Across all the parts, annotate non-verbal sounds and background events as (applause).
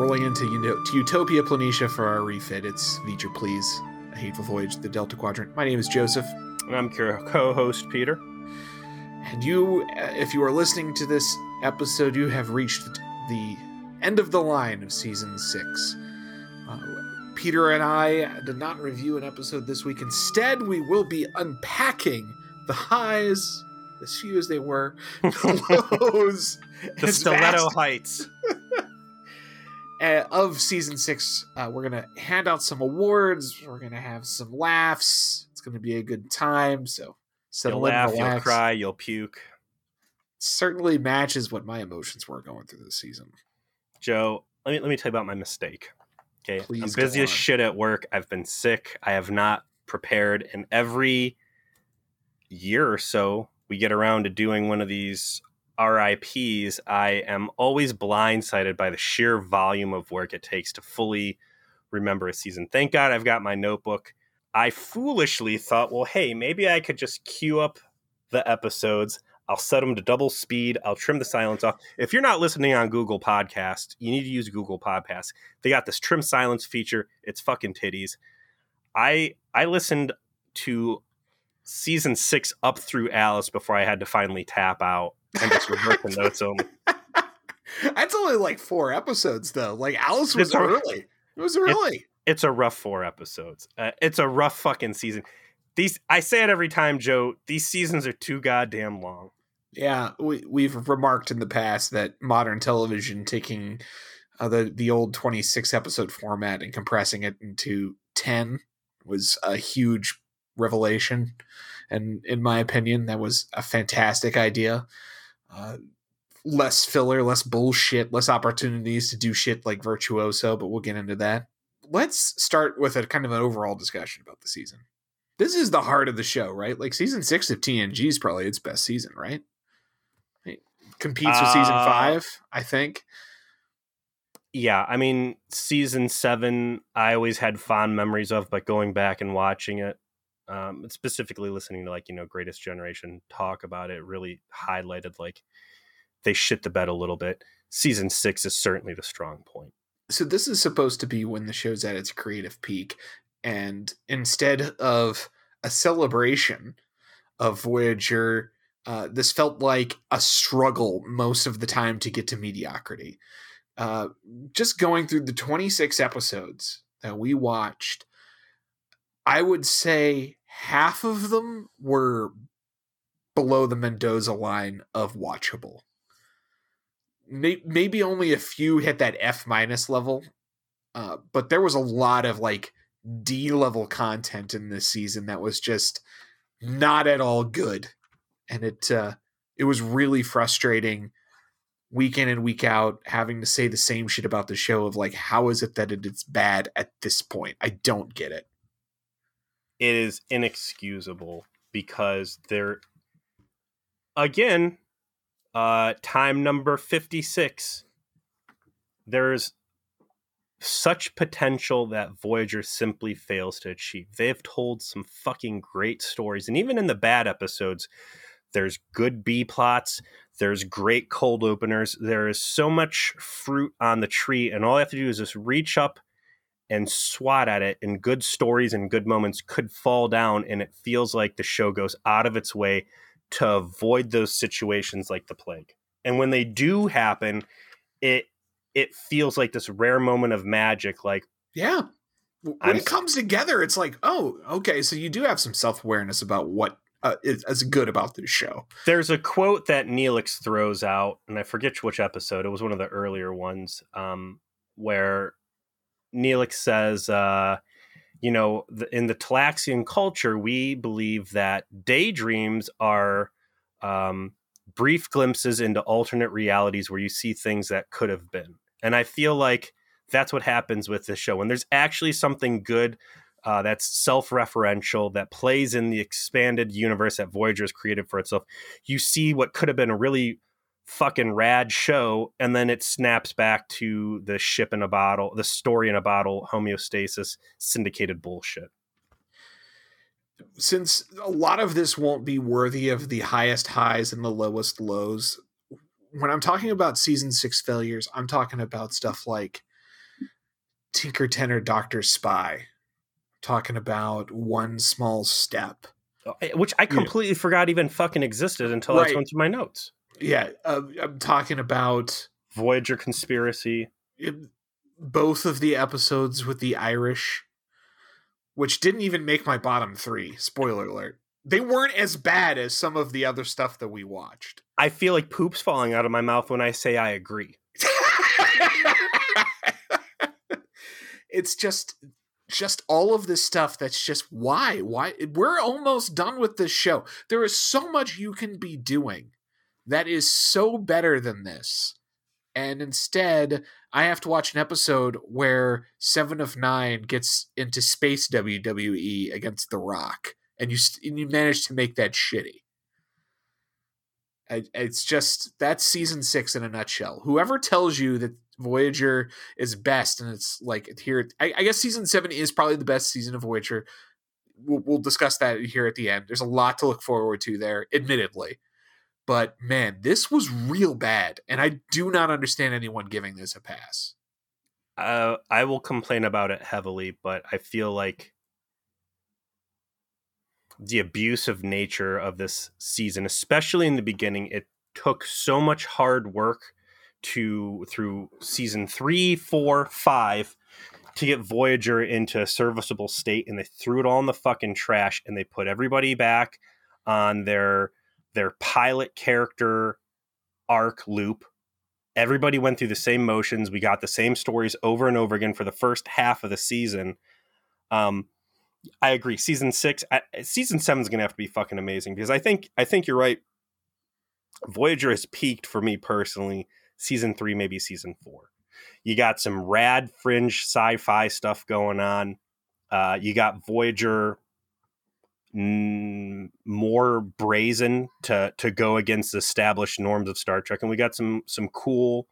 rolling into you know, to Utopia Planitia for our refit. It's Feature Please, A Hateful Voyage to the Delta Quadrant. My name is Joseph. And I'm your co-host Peter. And you, uh, if you are listening to this episode, you have reached the end of the line of season six. Uh, Peter and I did not review an episode this week. Instead, we will be unpacking the highs, as few as they were, (laughs) the (laughs) lows, the stiletto vast. heights uh, of season six. Uh, we're gonna hand out some awards. We're gonna have some laughs. It's gonna be a good time. So you'll laugh, you'll cry, you'll puke. Certainly matches what my emotions were going through this season. Joe, let me let me tell you about my mistake. Okay, Please I'm busy as shit at work. I've been sick. I have not prepared, and every year or so, we get around to doing one of these RIPs. I am always blindsided by the sheer volume of work it takes to fully remember a season. Thank God I've got my notebook. I foolishly thought, well, hey, maybe I could just queue up the episodes I'll set them to double speed. I'll trim the silence off. If you're not listening on Google Podcast, you need to use Google Podcast. They got this trim silence feature. It's fucking titties. I I listened to season six up through Alice before I had to finally tap out and just revert the notes only. That's only like four episodes though. Like Alice was early. It was early. It's, it's a rough four episodes. Uh, it's a rough fucking season. These I say it every time, Joe. These seasons are too goddamn long. Yeah, we we've remarked in the past that modern television taking uh, the the old 26 episode format and compressing it into 10 was a huge revelation and in my opinion that was a fantastic idea uh, less filler less bullshit less opportunities to do shit like virtuoso but we'll get into that. Let's start with a kind of an overall discussion about the season. This is the heart of the show right? Like season six of tng is probably its best season right? It competes with season uh, five, I think. Yeah, I mean, season seven, I always had fond memories of, but going back and watching it, um, specifically listening to like you know Greatest Generation talk about it, really highlighted like they shit the bed a little bit. Season six is certainly the strong point. So this is supposed to be when the show's at its creative peak, and instead of a celebration of Voyager uh, this felt like a struggle most of the time to get to mediocrity. Uh, just going through the 26 episodes that we watched, I would say half of them were below the Mendoza line of watchable. Maybe only a few hit that F minus level, uh, but there was a lot of like D level content in this season that was just not at all good. And it uh, it was really frustrating week in and week out having to say the same shit about the show of like how is it that it's bad at this point? I don't get it it is inexcusable because there again uh time number 56 there's such potential that Voyager simply fails to achieve. They've told some fucking great stories, and even in the bad episodes, there's good B plots. There's great cold openers. There is so much fruit on the tree, and all I have to do is just reach up and swat at it, and good stories and good moments could fall down, and it feels like the show goes out of its way to avoid those situations like the plague. And when they do happen, it it feels like this rare moment of magic. Like, yeah, when I'm, it comes together, it's like, oh, okay, so you do have some self awareness about what uh, is, is good about this show. There's a quote that Neelix throws out, and I forget which episode. It was one of the earlier ones, um, where Neelix says, uh, "You know, the, in the Talaxian culture, we believe that daydreams are." Um, brief glimpses into alternate realities where you see things that could have been. And I feel like that's what happens with this show. When there's actually something good uh, that's self-referential that plays in the expanded universe that Voyager has created for itself. You see what could have been a really fucking rad show, and then it snaps back to the ship in a bottle, the story in a bottle, homeostasis, syndicated bullshit. Since a lot of this won't be worthy of the highest highs and the lowest lows, when I'm talking about season six failures, I'm talking about stuff like Tinker Tenor Doctor Spy, talking about one small step, oh, eh, which I completely yeah. forgot even fucking existed until right. I went through my notes. Yeah, uh, I'm talking about Voyager conspiracy. both of the episodes with the Irish, which didn't even make my bottom three. Spoiler alert. They weren't as bad as some of the other stuff that we watched. I feel like poop's falling out of my mouth when I say I agree. (laughs) it's just just all of this stuff that's just why why we're almost done with this show there is so much you can be doing that is so better than this and instead i have to watch an episode where seven of nine gets into space wwe against the rock and you and you manage to make that shitty it's just that's season six in a nutshell whoever tells you that Voyager is best, and it's like here. I, I guess season seven is probably the best season of Voyager. We'll, we'll discuss that here at the end. There's a lot to look forward to there, admittedly. But man, this was real bad, and I do not understand anyone giving this a pass. Uh, I will complain about it heavily, but I feel like the abusive nature of this season, especially in the beginning, it took so much hard work to through season three, four, five to get Voyager into a serviceable state, and they threw it all in the fucking trash, and they put everybody back on their their pilot character arc loop. Everybody went through the same motions. We got the same stories over and over again for the first half of the season. Um, I agree. Season six, season seven is going to have to be fucking amazing because I think I think you're right. Voyager has peaked for me personally season three, maybe season four. You got some rad fringe sci fi stuff going on. Uh, you got Voyager more brazen to to go against established norms of Star Trek, and we got some some cool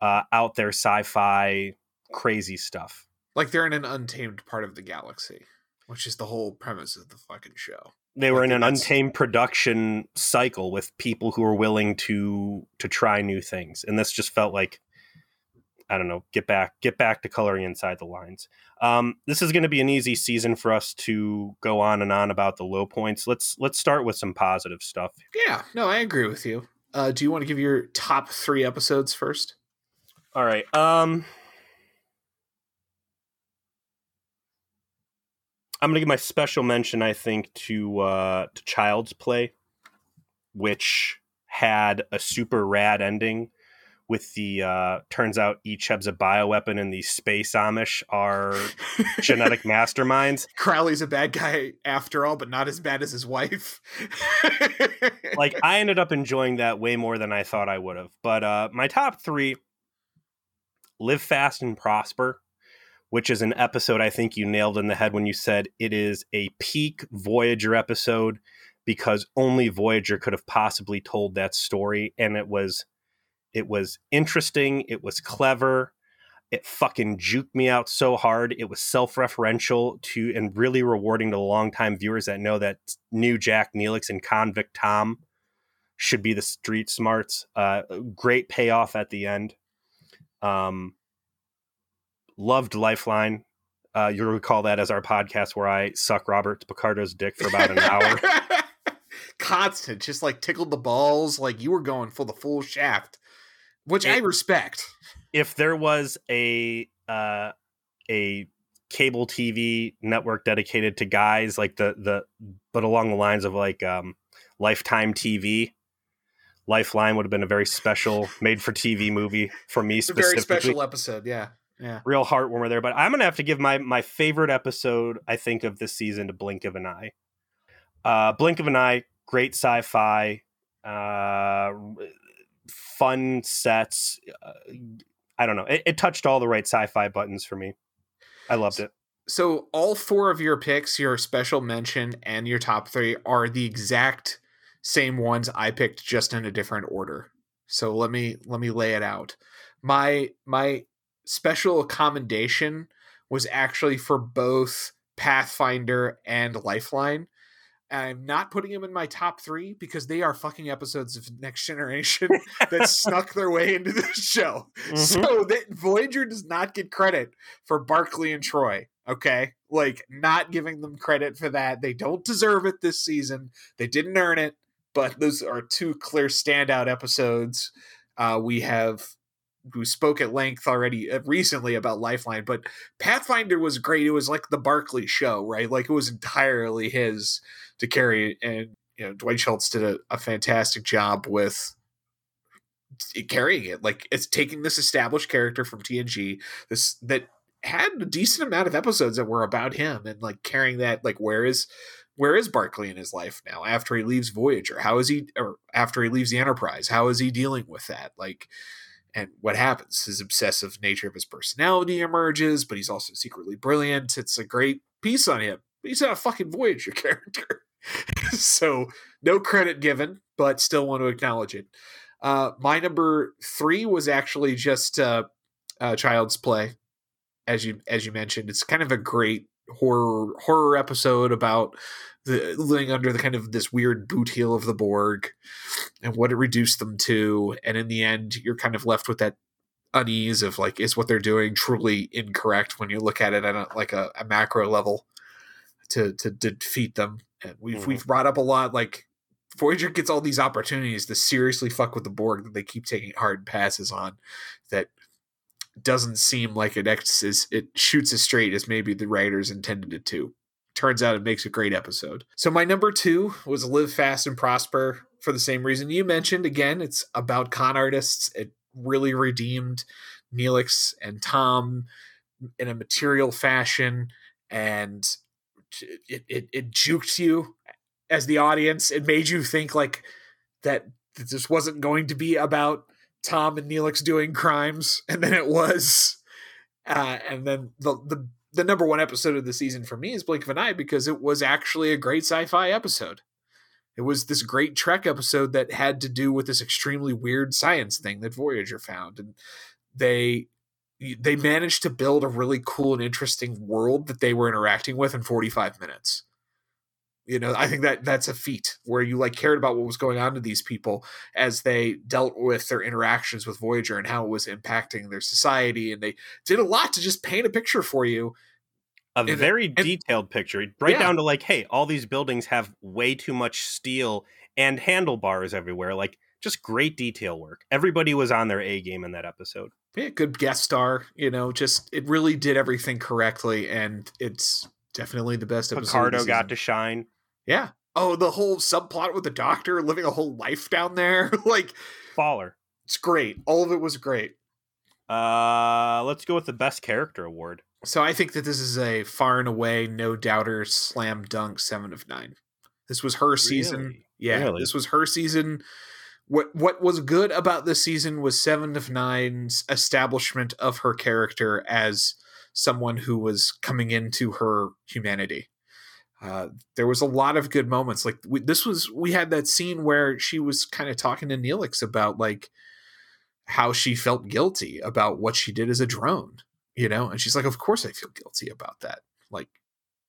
uh, out there sci-fi crazy stuff. Like they're in an untamed part of the galaxy, which is the whole premise of the fucking show they were in an untamed production cycle with people who were willing to to try new things and this just felt like i don't know get back get back to coloring inside the lines. Um, this is going to be an easy season for us to go on and on about the low points. Let's let's start with some positive stuff. Yeah no i agree with you. Uh, do you want to give your top three episodes first? All right um I'm gonna give my special mention, I think, to uh, to Child's Play, which had a super rad ending. With the uh, turns out each has a bioweapon, and the space Amish are (laughs) genetic masterminds. Crowley's a bad guy after all, but not as bad as his wife. (laughs) like I ended up enjoying that way more than I thought I would have. But uh, my top three: Live Fast and Prosper which is an episode I think you nailed in the head when you said it is a peak Voyager episode because only Voyager could have possibly told that story and it was it was interesting, it was clever, it fucking juked me out so hard. It was self-referential to and really rewarding to the longtime viewers that know that new Jack Neelix and Convict Tom should be the street smarts. Uh, great payoff at the end. Um, loved Lifeline. Uh, you'll recall that as our podcast where I suck Robert Picardo's dick for about an hour. (laughs) Constant, just like tickled the balls, like you were going for the full shaft, which it, I respect. If there was a uh, a cable TV network dedicated to guys like the the but along the lines of like um, Lifetime TV, Lifeline would have been a very special made for TV movie for me specifically. A very special episode, yeah yeah. real heartwarmer there. But I'm gonna have to give my my favorite episode I think of this season to Blink of an Eye. Uh, Blink of an Eye, great sci-fi, uh, fun sets. Uh, I don't know. It, it, touched all the right sci-fi buttons for me. I loved it. So all four of your picks, your special mention, and your top three are the exact same ones I picked, just in a different order. So let me let me lay it out. My my special commendation was actually for both Pathfinder and Lifeline. I'm not putting them in my top three because they are fucking episodes of Next Generation (laughs) that snuck their way into this show. Mm-hmm. So that Voyager does not get credit for Barclay and Troi. Okay, like not giving them credit for that. They don't deserve it this season. They didn't earn it. But those are two clear standout episodes. Uh, we have who spoke at length already uh, recently about Lifeline, but Pathfinder was great. It was like the Barclay show, right? Like it was entirely his to carry, and you know Dwight Schultz did a, a fantastic job with carrying it. Like it's taking this established character from TNG, this that had a decent amount of episodes that were about him, and like carrying that. Like where is where is Barclay in his life now after he leaves Voyager? How is he, or after he leaves the Enterprise? How is he dealing with that? Like and what happens his obsessive nature of his personality emerges but he's also secretly brilliant it's a great piece on him But he's not a fucking voyager (laughs) character (laughs) so no credit given but still want to acknowledge it uh, my number three was actually just uh, uh, child's play as you as you mentioned it's kind of a great horror horror episode about the living under the kind of this weird boot heel of the Borg and what it reduced them to. And in the end, you're kind of left with that unease of like, is what they're doing truly incorrect when you look at it at a, like a, a macro level to to defeat them. And we've mm-hmm. we've brought up a lot like Voyager gets all these opportunities to seriously fuck with the Borg that they keep taking hard passes on that doesn't seem like it is it shoots as straight as maybe the writers intended it to turns out it makes a great episode. So my number two was Live Fast and Prosper for the same reason you mentioned. Again, it's about con artists. It really redeemed Neelix and Tom in a material fashion, and it, it, it juked you as the audience. It made you think like that this wasn't going to be about Tom and Neelix doing crimes, (laughs) and then it was. Uh, and then the the the number one episode of the season for me is Blink of an Eye because it was actually a great sci-fi episode. It was this great Trek episode that had to do with this extremely weird science thing that Voyager found, and they they managed to build a really cool and interesting world that they were interacting with in 45 minutes. You know, I think that that's a feat where you like cared about what was going on to these people as they dealt with their interactions with Voyager and how it was impacting their society, and they did a lot to just paint a picture for you a and, very and, detailed picture, right yeah. down to like, hey, all these buildings have way too much steel and handlebars everywhere. Like, just great detail work. Everybody was on their A game in that episode. Yeah, good guest star. You know, just it really did everything correctly, and it's definitely the best episode. Picardo got to shine. Yeah. Oh, the whole subplot with the doctor living a whole life down there, (laughs) like Faller. It's great. All of it was great. Uh, let's go with the best character award. So I think that this is a far and away, no doubter, slam dunk seven of nine. This was her season. Really? Yeah, really? this was her season. What what was good about this season was seven of nine's establishment of her character as someone who was coming into her humanity. Uh, there was a lot of good moments. Like we, this was, we had that scene where she was kind of talking to Neelix about like how she felt guilty about what she did as a drone you know and she's like of course i feel guilty about that like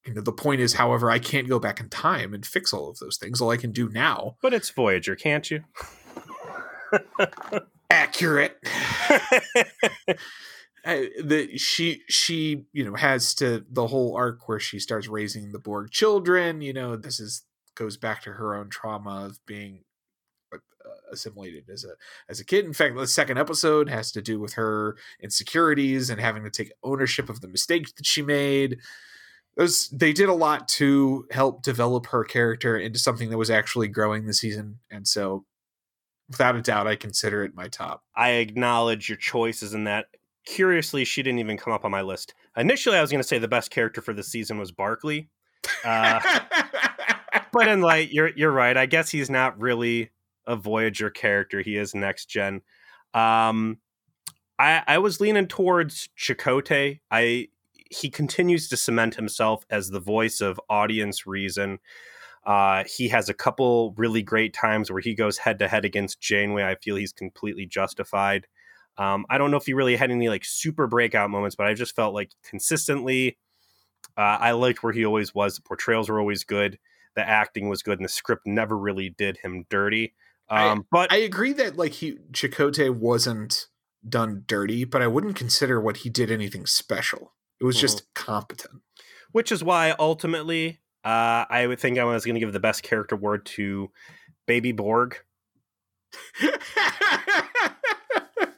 you know the point is however i can't go back in time and fix all of those things all i can do now but it's voyager can't you accurate she she you know has to the whole arc where she starts raising the borg children you know this is goes back to her own trauma of being uh, uh, assimilated as a as a kid. In fact, the second episode has to do with her insecurities and having to take ownership of the mistakes that she made. Those they did a lot to help develop her character into something that was actually growing the season, and so without a doubt, I consider it my top. I acknowledge your choices in that. Curiously, she didn't even come up on my list. Initially, I was going to say the best character for the season was Barclay. Uh, (laughs) but in light, you're you're right. I guess he's not really a Voyager character. He is next gen. Um, I I was leaning towards Chakotay. I he continues to cement himself as the voice of audience reason. Uh, he has a couple really great times where he goes head to head against Janeway. I feel he's completely justified. Um, I don't know if he really had any like super breakout moments, but I just felt like consistently, uh, I liked where he always was. The portrayals were always good the acting was good and the script never really did him dirty. Um, I, but I agree that like he Chakotay wasn't done dirty, but I wouldn't consider what he did anything special. It was mm-hmm. just competent. Which is why ultimately uh, I would think I was going to give the best character word to Baby Borg.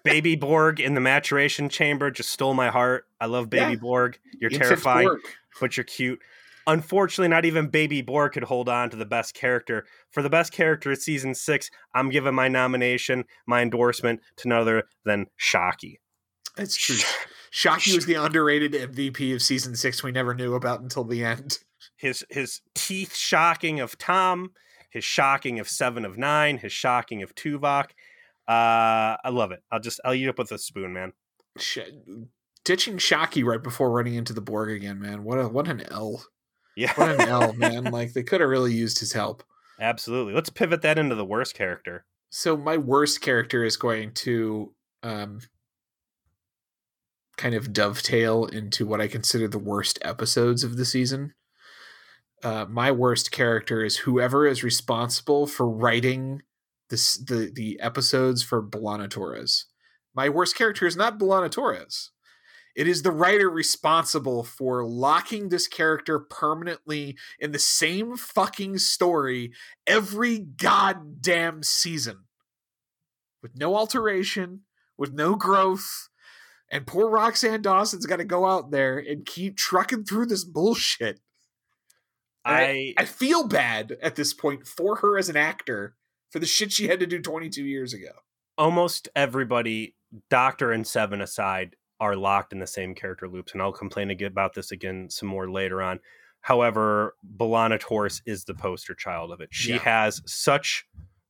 Baby Borg in the maturation chamber just stole my heart. I love Baby yeah. Borg. You're terrifying, but you're cute. Unfortunately, not even Baby Borg could hold on to the best character. For the best character of season six, I'm giving my nomination, my endorsement to none other than Shocky. That's true. Shocky was the underrated MVP of season six we never knew about until the end. His his teeth shocking of Tom, his shocking of seven of nine, his shocking of Tuvok. Uh, I love it. I'll just I'll eat up with a spoon, man. ditching Shocky right before running into the Borg again, man. What a what an L. Yeah. What an L, (laughs) man. Like they could have really used his help. Absolutely. Let's pivot that into the worst character. So my worst character is going to um kind of dovetail into what I consider the worst episodes of the season. Uh, my worst character is whoever is responsible for writing this the the episodes for B'Elanna Torres. My worst character is not B'Elanna Torres. It is the writer responsible for locking this character permanently in the same fucking story every goddamn season. With no alteration, with no growth. And poor Roxann Dawson's got to go out there and keep trucking through this bullshit. I, I feel bad at this point for her as an actor for the shit she had to do 22 years ago. Almost everybody, Doctor and Seven aside, are locked in the same character loops, and I'll complain about this again some more later on. However, B'Elanna Torres is the poster child of it. She yeah. has such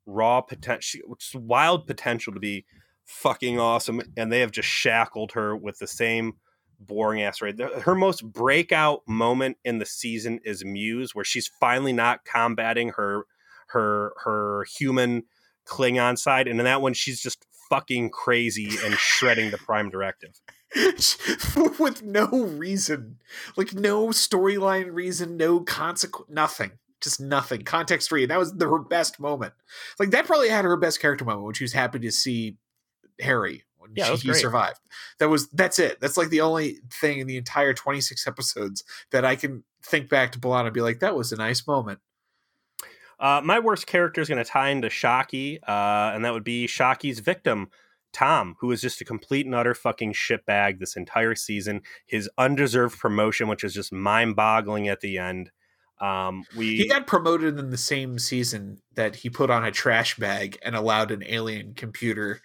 raw potential, wild potential to be fucking awesome, and they have just shackled her with the same boring ass raid. Her most breakout moment in the season is Muse, where she's finally not combating her her her human Klingon side, and in that one, she's just fucking crazy and shredding the Prime Directive. (laughs) with no reason, like no storyline reason, no consequence, nothing, just nothing, context free. And that was the, her best moment. Like that probably had her best character moment when she was happy to see Harry when yeah, she, he survived. That was that's it. That's like the only thing in the entire 26 episodes that I can think back to B'Elanna and be like, that was a nice moment. Uh, my worst character is going to tie into Shocky, uh, and that would be Shocky's victim, Tom, who was just a complete and utter fucking shitbag this entire season. His undeserved promotion, which is just mind boggling at the end. Um, we he got promoted in the same season that he put on a trash bag and allowed an alien computer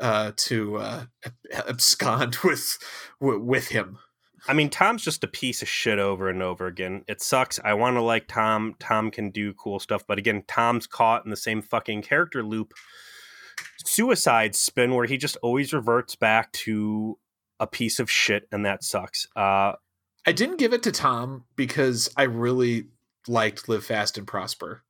uh, to uh, (laughs) abscond with with him. I mean, Tom's just a piece of shit over and over again. It sucks. I want to like Tom. Tom can do cool stuff, but again, Tom's caught in the same fucking character loop suicide spin where he just always reverts back to a piece of shit, and that sucks. Uh, I didn't give it to Tom because I really liked Live Fast and Prosper.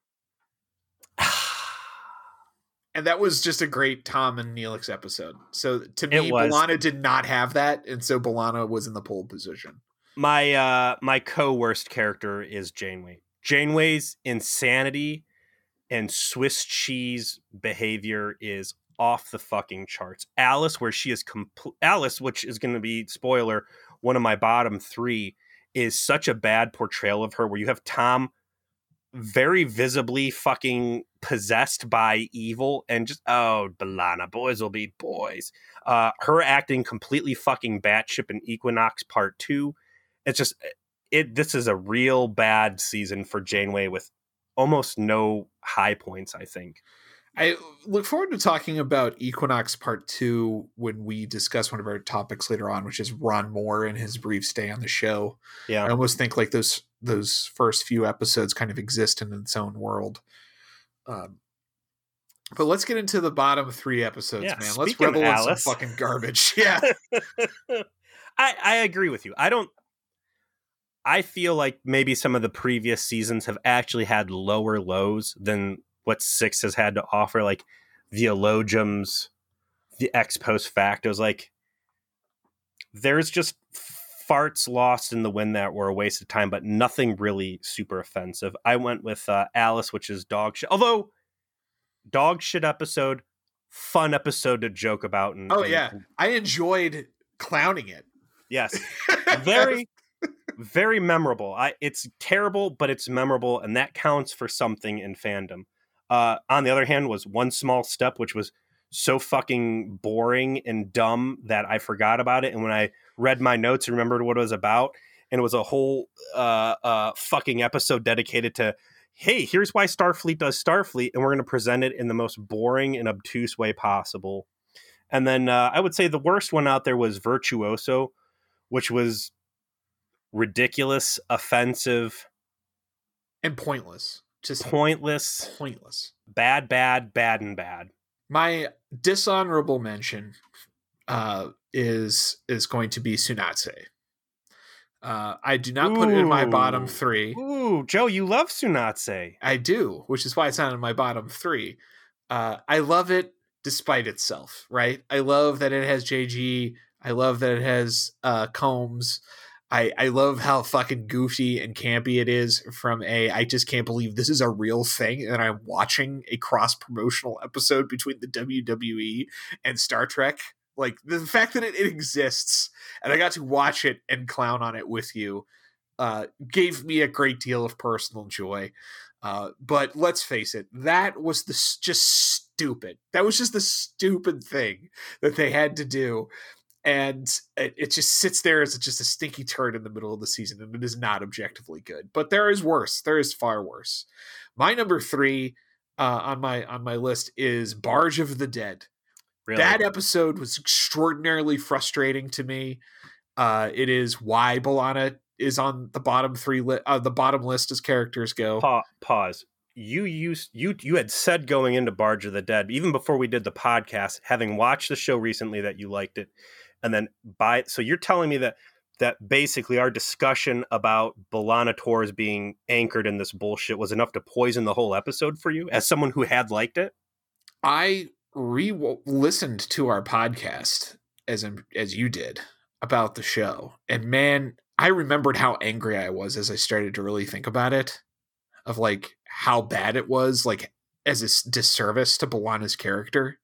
And that was just a great Tom and Neelix episode. So to me, B'Elanna did not have that, and so B'Elanna was in the pole position. My uh my co worst character is Janeway. Janeway's insanity and Swiss cheese behavior is off the fucking charts. Alice, where she is complete Alice, which is going to be spoiler, one of my bottom three, is such a bad portrayal of her. Where you have Tom very visibly fucking possessed by evil and just oh B'Elanna, boys will be boys. Uh, her acting completely fucking batship in Equinox Part Two. It's just it. This is a real bad season for Janeway with almost no high points. I think. I look forward to talking about Equinox Part Two when we discuss one of our topics later on, which is Ron Moore and his brief stay on the show. Yeah, I almost think like those those first few episodes kind of exist in its own world. Um, but let's get into the bottom three episodes, yeah, man. Let's revel in some fucking garbage. (laughs) Yeah, I I agree with you. I don't. I feel like maybe some of the previous seasons have actually had lower lows than what six has had to offer, like the elogiums, the ex post factos. Like there's just farts lost in the wind that were a waste of time, but nothing really super offensive. I went with uh, Alice, which is dog shit. Although dog shit episode, fun episode to joke about. And, oh and, yeah, I enjoyed clowning it. Yes, (laughs) very, very memorable. I it's terrible, but it's memorable, and that counts for something in fandom. Uh, on the other hand, was one small step, which was so fucking boring and dumb that I forgot about it. And when I read my notes and remembered what it was about, and it was a whole uh, uh, fucking episode dedicated to, hey, here's why Starfleet does Starfleet, and we're going to present it in the most boring and obtuse way possible. And then uh, I would say the worst one out there was Virtuoso, which was ridiculous, offensive, and pointless. Just pointless, pointless, bad, bad, bad, and bad. My dishonorable mention uh, is is going to be Tsunkatse. Uh, I do not Ooh. put it in my bottom three. Ooh, Joe, you love Tsunkatse. I do, which is why it's not in my bottom three. Uh, I love it despite itself, right? I love that it has JG. I love that it has uh, Combs. I, I love how fucking goofy and campy it is from a I just can't believe this is a real thing and I'm watching a cross promotional episode between the WWE and Star Trek. Like the fact that it, it exists and I got to watch it and clown on it with you uh, gave me a great deal of personal joy. Uh, but let's face it, that was the just stupid. That was just the stupid thing that they had to do and it, it, just sits there as just a stinky turd in the middle of the season, and it is not objectively good. But there is worse. There is far worse. My number three uh, on my on my list is Barge of the Dead. Really? That episode was extraordinarily frustrating to me. Uh, it is why B'Elanna is on the bottom three li- uh, the bottom list as characters go. Pa- pause. You used you you had said going into Barge of the Dead even before we did the podcast, having watched the show recently that you liked it and then by so you're telling me that that basically our discussion about B'Elanna Torres being anchored in this bullshit was enough to poison the whole episode for you as someone who had liked it? I re-listened to our podcast as in, as you did about the show, and man, I remembered how angry I was as I started to really think about it, of like how bad it was, like as a disservice to B'Elanna's character,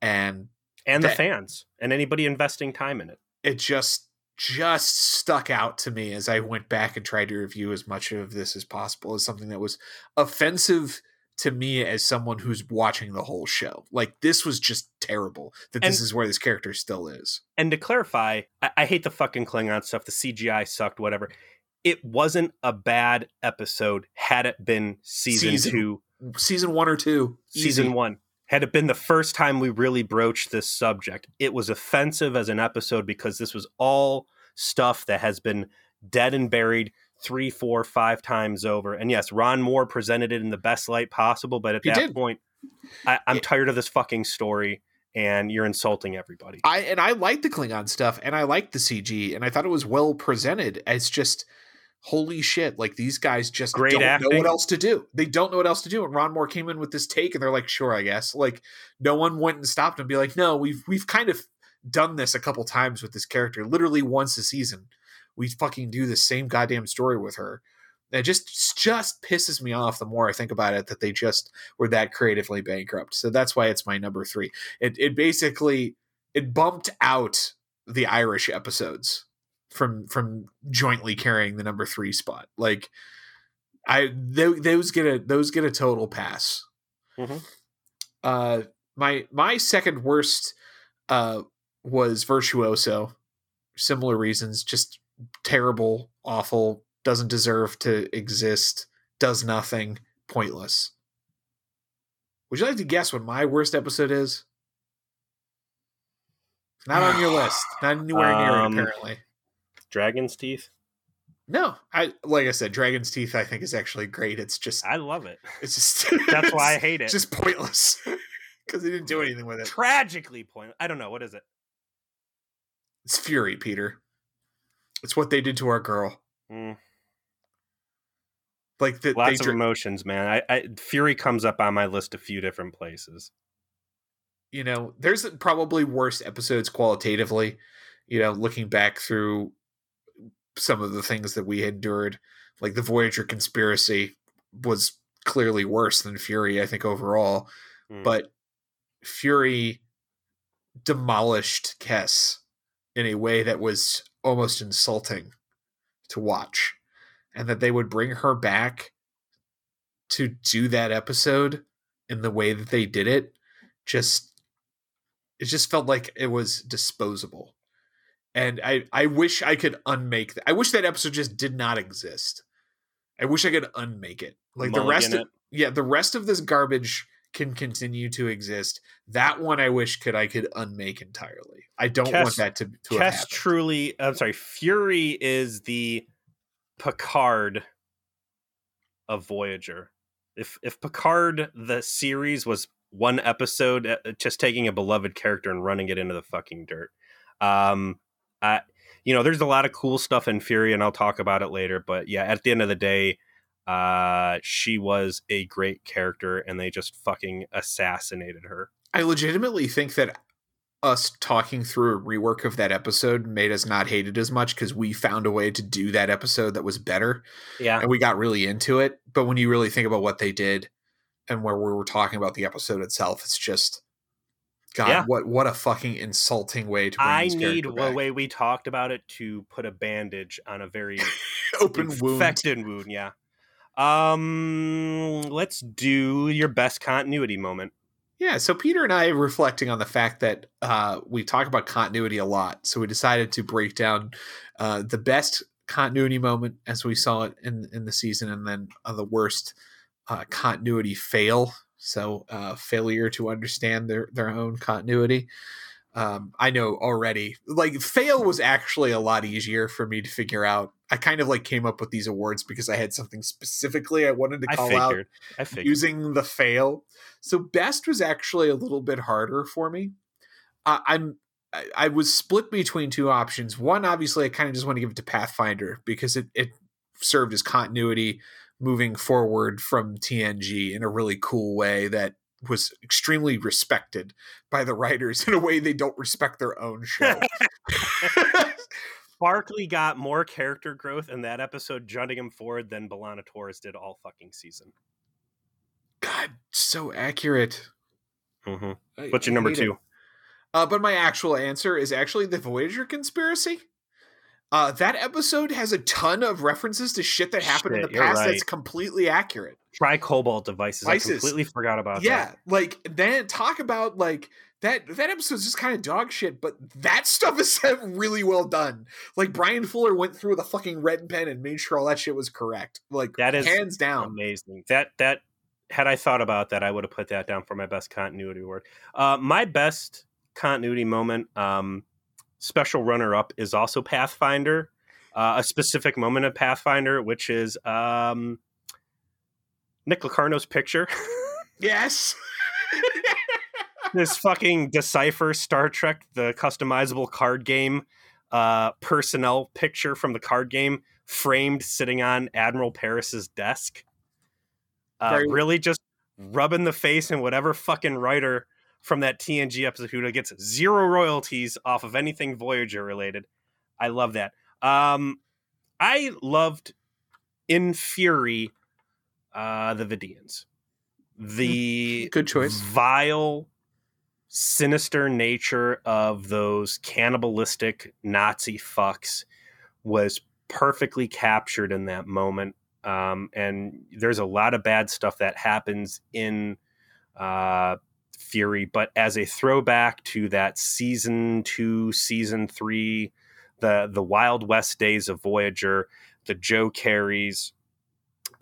and and that, the fans and anybody investing time in it. It just just stuck out to me as I went back and tried to review as much of this as possible as something that was offensive to me as someone who's watching the whole show. Like this was just terrible that and, this is where this character still is. And to clarify, I, I hate the fucking Klingon stuff. The CGI sucked, whatever. It wasn't a bad episode had it been season, season two, season one or two, season Easy. one had it been the first time we really broached this subject, it was offensive as an episode because this was all stuff that has been dead and buried three, four, five times over. And yes, Ron Moore presented it in the best light possible, but at he that did. point, I, am tired of this fucking story and you're insulting everybody. I and I like the Klingon stuff and I like the CG and I thought it was well presented. It's just holy shit, like these guys just Great don't acting. know what else to do. They don't know what else to do. And Ron Moore came in with this take and they're like, sure, I guess. Like no one went and stopped him and be like, no, we've we've kind of done this a couple times with this character, literally once a season. We fucking do the same goddamn story with her. It just just pisses me off the more I think about it that they just were that creatively bankrupt. So that's why it's my number three. It it basically it bumped out the Irish episodes from from jointly carrying the number three spot. Like I those get a those get a total pass. Mm-hmm. Uh, my my second worst uh was Virtuoso. Similar reasons, just terrible, awful, doesn't deserve to exist, does nothing, pointless. Would you like to guess what my worst episode is? Not on your list. Not anywhere near um, it, apparently. Dragon's Teeth? No, I like I said, Dragon's Teeth. I think is actually great. It's just I love it. It's just (laughs) that's why I hate it. Just pointless (laughs) because they didn't do anything with it. Tragically pointless. I don't know what is it. It's Fury, Peter. It's what they did to our girl. Mm. Like the, lots of emotions, man. I, I Fury comes up on my list a few different places. You know, there's probably worse episodes qualitatively. You know, looking back through some of the things that we endured. Like the Voyager conspiracy was clearly worse than Fury, I think, overall. Mm. But Fury demolished Kes in a way that was almost insulting to watch. And that they would bring her back to do that episode in the way that they did it just it just felt like it was disposable and i i wish i could unmake that i wish that episode just did not exist. I wish i could unmake it. Like Mulligan the rest of yeah the rest of this garbage can continue to exist. That one i wish could i could unmake entirely. I don't Kes, want that to to Kes truly i'm sorry fury is the picard of voyager. If if Picard the series was one episode uh, just taking a beloved character and running it into the fucking dirt. Um I you know, there's a lot of cool stuff in Fury and I'll talk about it later, but yeah, at the end of the day, uh she was a great character and they just fucking assassinated her. I legitimately think that us talking through a rework of that episode made us not hate it as much because we found a way to do that episode that was better. Yeah. And we got really into it. But when you really think about what they did and where we were talking about the episode itself, it's just God, yeah. what what a fucking insulting way to I need a way we talked about it to put a bandage on a very (laughs) open infected wound. wound, yeah. Um let's do your best continuity moment. Yeah, so Peter and I reflecting on the fact that uh, we talk about continuity a lot, so we decided to break down uh, the best continuity moment as we saw it in in the season, and then uh, the worst uh, continuity fail. So uh, failure to understand their their own continuity. Um, I know already. Like fail was actually a lot easier for me to figure out. I kind of like came up with these awards because I had something specifically I wanted to call I out I using the fail. So best was actually a little bit harder for me. Uh, I'm I, I was split between two options. One, obviously, I kind of just want to give it to Pathfinder because it it served as continuity moving forward from TNG in a really cool way that was extremely respected by the writers (laughs) in a way they don't respect their own (laughs) show. Barclay got more character growth in that episode, jutting him forward than B'Elanna Torres did all fucking season. God, so accurate. Mm-hmm. What's your number two? Uh, but my actual answer is actually the Voyager conspiracy. Uh, that episode has a ton of references to shit that happened shit, in the past right. that's completely accurate. Tricobalt devices. devices. I completely forgot about yeah, that. Yeah, like then talk about like that that episode's just kind of dog shit, but that stuff is (laughs) really well done. Like Bryan Fuller went through the fucking red pen and made sure all that shit was correct. Like that is hands down amazing. That that had I thought about that, I would have put that down for my best continuity award. Uh, my best continuity moment. Um, special runner up is also Pathfinder, uh, a specific moment of Pathfinder, which is um, Nick Locarno's picture. yes. (laughs) (laughs) this fucking decipher Star Trek, the customizable card game uh, personnel picture from the card game, framed sitting on Admiral Paris's desk. Uh, really just rubbing the face in whatever fucking writer from that TNG episode who gets zero royalties off of anything Voyager related. I love that. Um, I loved in Fury uh, the Vidians. The good choice. Vile, sinister nature of those cannibalistic Nazi fucks was perfectly captured in that moment. Um, and there's a lot of bad stuff that happens in uh, Fury, but as a throwback to that season two, season three, the the Wild West days of Voyager, the Joe Careys,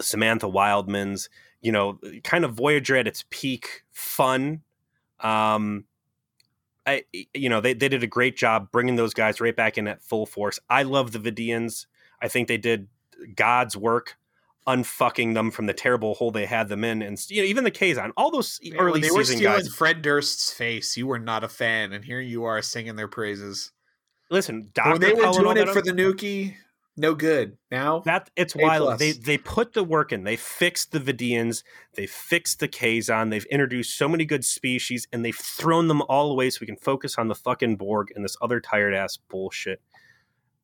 Samantha Wildmans, you know, kind of Voyager at its peak fun. Um, I, you know, they, they did a great job bringing those guys right back in at full force. I love the Vidians. I think they did God's work unfucking them from the terrible hole they had them in, and you know even the Kazon, all those yeah, early they were stealing guys. Fred Durst's face. You were not a fan, and here you are singing their praises. Listen, Dr. when they were doing it for the Nuki, no good. Now that it's A wild. Plus. They they put the work in. They fixed the Vidians. They fixed the Kazon. They've introduced so many good species, and they've thrown them all away so we can focus on the fucking Borg and this other tired ass bullshit.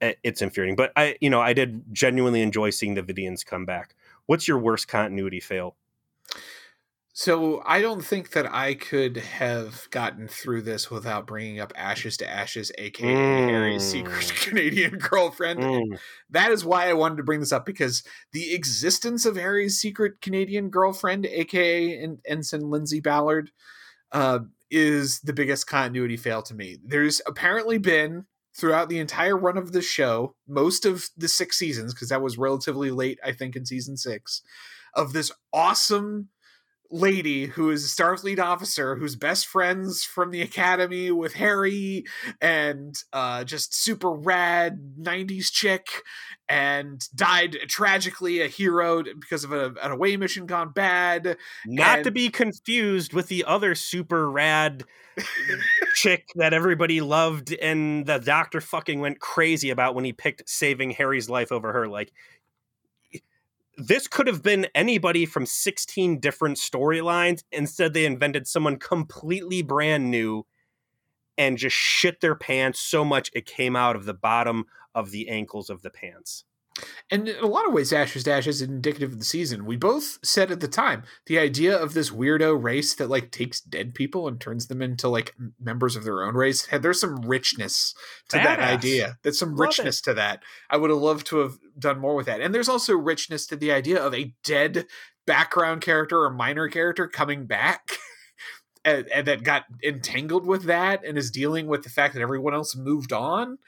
It's infuriating. But I, you know, I did genuinely enjoy seeing the Vidians come back. What's your worst continuity fail? So I don't think that I could have gotten through this without bringing up Ashes to Ashes, aka mm. Harry's secret (laughs) Canadian girlfriend. Mm. That is why I wanted to bring this up because the existence of Harry's secret Canadian girlfriend, aka Ensign Lindsay Ballard, uh, is the biggest continuity fail to me. There's apparently been throughout the entire run of the show, most of the six seasons, because that was relatively late, I think, in season six, of this awesome lady who is a Starfleet officer who's best friends from the academy with Harry and uh, just super rad 90s chick and died tragically a hero because of a, an away mission gone bad. Not and... to be confused with the other super rad (laughs) chick that everybody loved and the doctor fucking went crazy about when he picked saving Harry's life over her. Like, this could have been anybody from 16 different storylines. Instead, they invented someone completely brand new and just shit their pants so much it came out of the bottom of the ankles of the pants. And in a lot of ways, Ashes Dash is indicative of the season. We both said at the time the idea of this weirdo race that like takes dead people and turns them into like members of their own race. Had there's some richness to Badass. that idea. There's some Love richness it. to that. I would have loved to have done more with that. And there's also richness to the idea of a dead background character or minor character coming back. (laughs) and, and that got entangled with that and is dealing with the fact that everyone else moved on.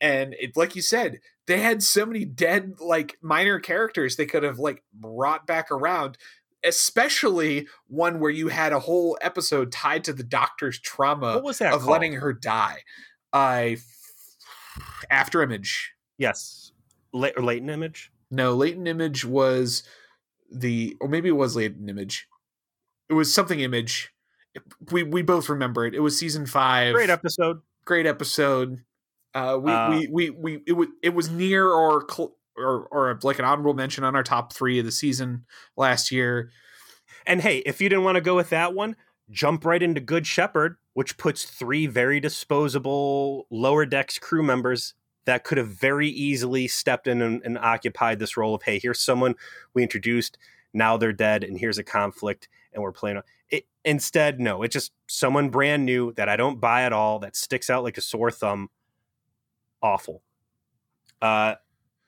And it like you said they had so many dead like minor characters they could have like brought back around especially one where you had a whole episode tied to the doctor's trauma what was that of called? letting her die. I after image. Yes. La- latent image? No latent image was the or maybe it was latent image. It was something image we we both remember it it was season five great episode great episode uh, we, uh, we, we, we, it, w- it was near or, cl- or, or like an honorable mention on our top three of the season last year. And hey, if you didn't want to go with that one, jump right into Good Shepherd, which puts three very disposable lower decks crew members that could have very easily stepped in and, and occupied this role of, hey, here's someone we introduced, now they're dead, and here's a conflict, and we're playing. It, instead, no, it's just someone brand new that I don't buy at all, that sticks out like a sore thumb awful. Uh,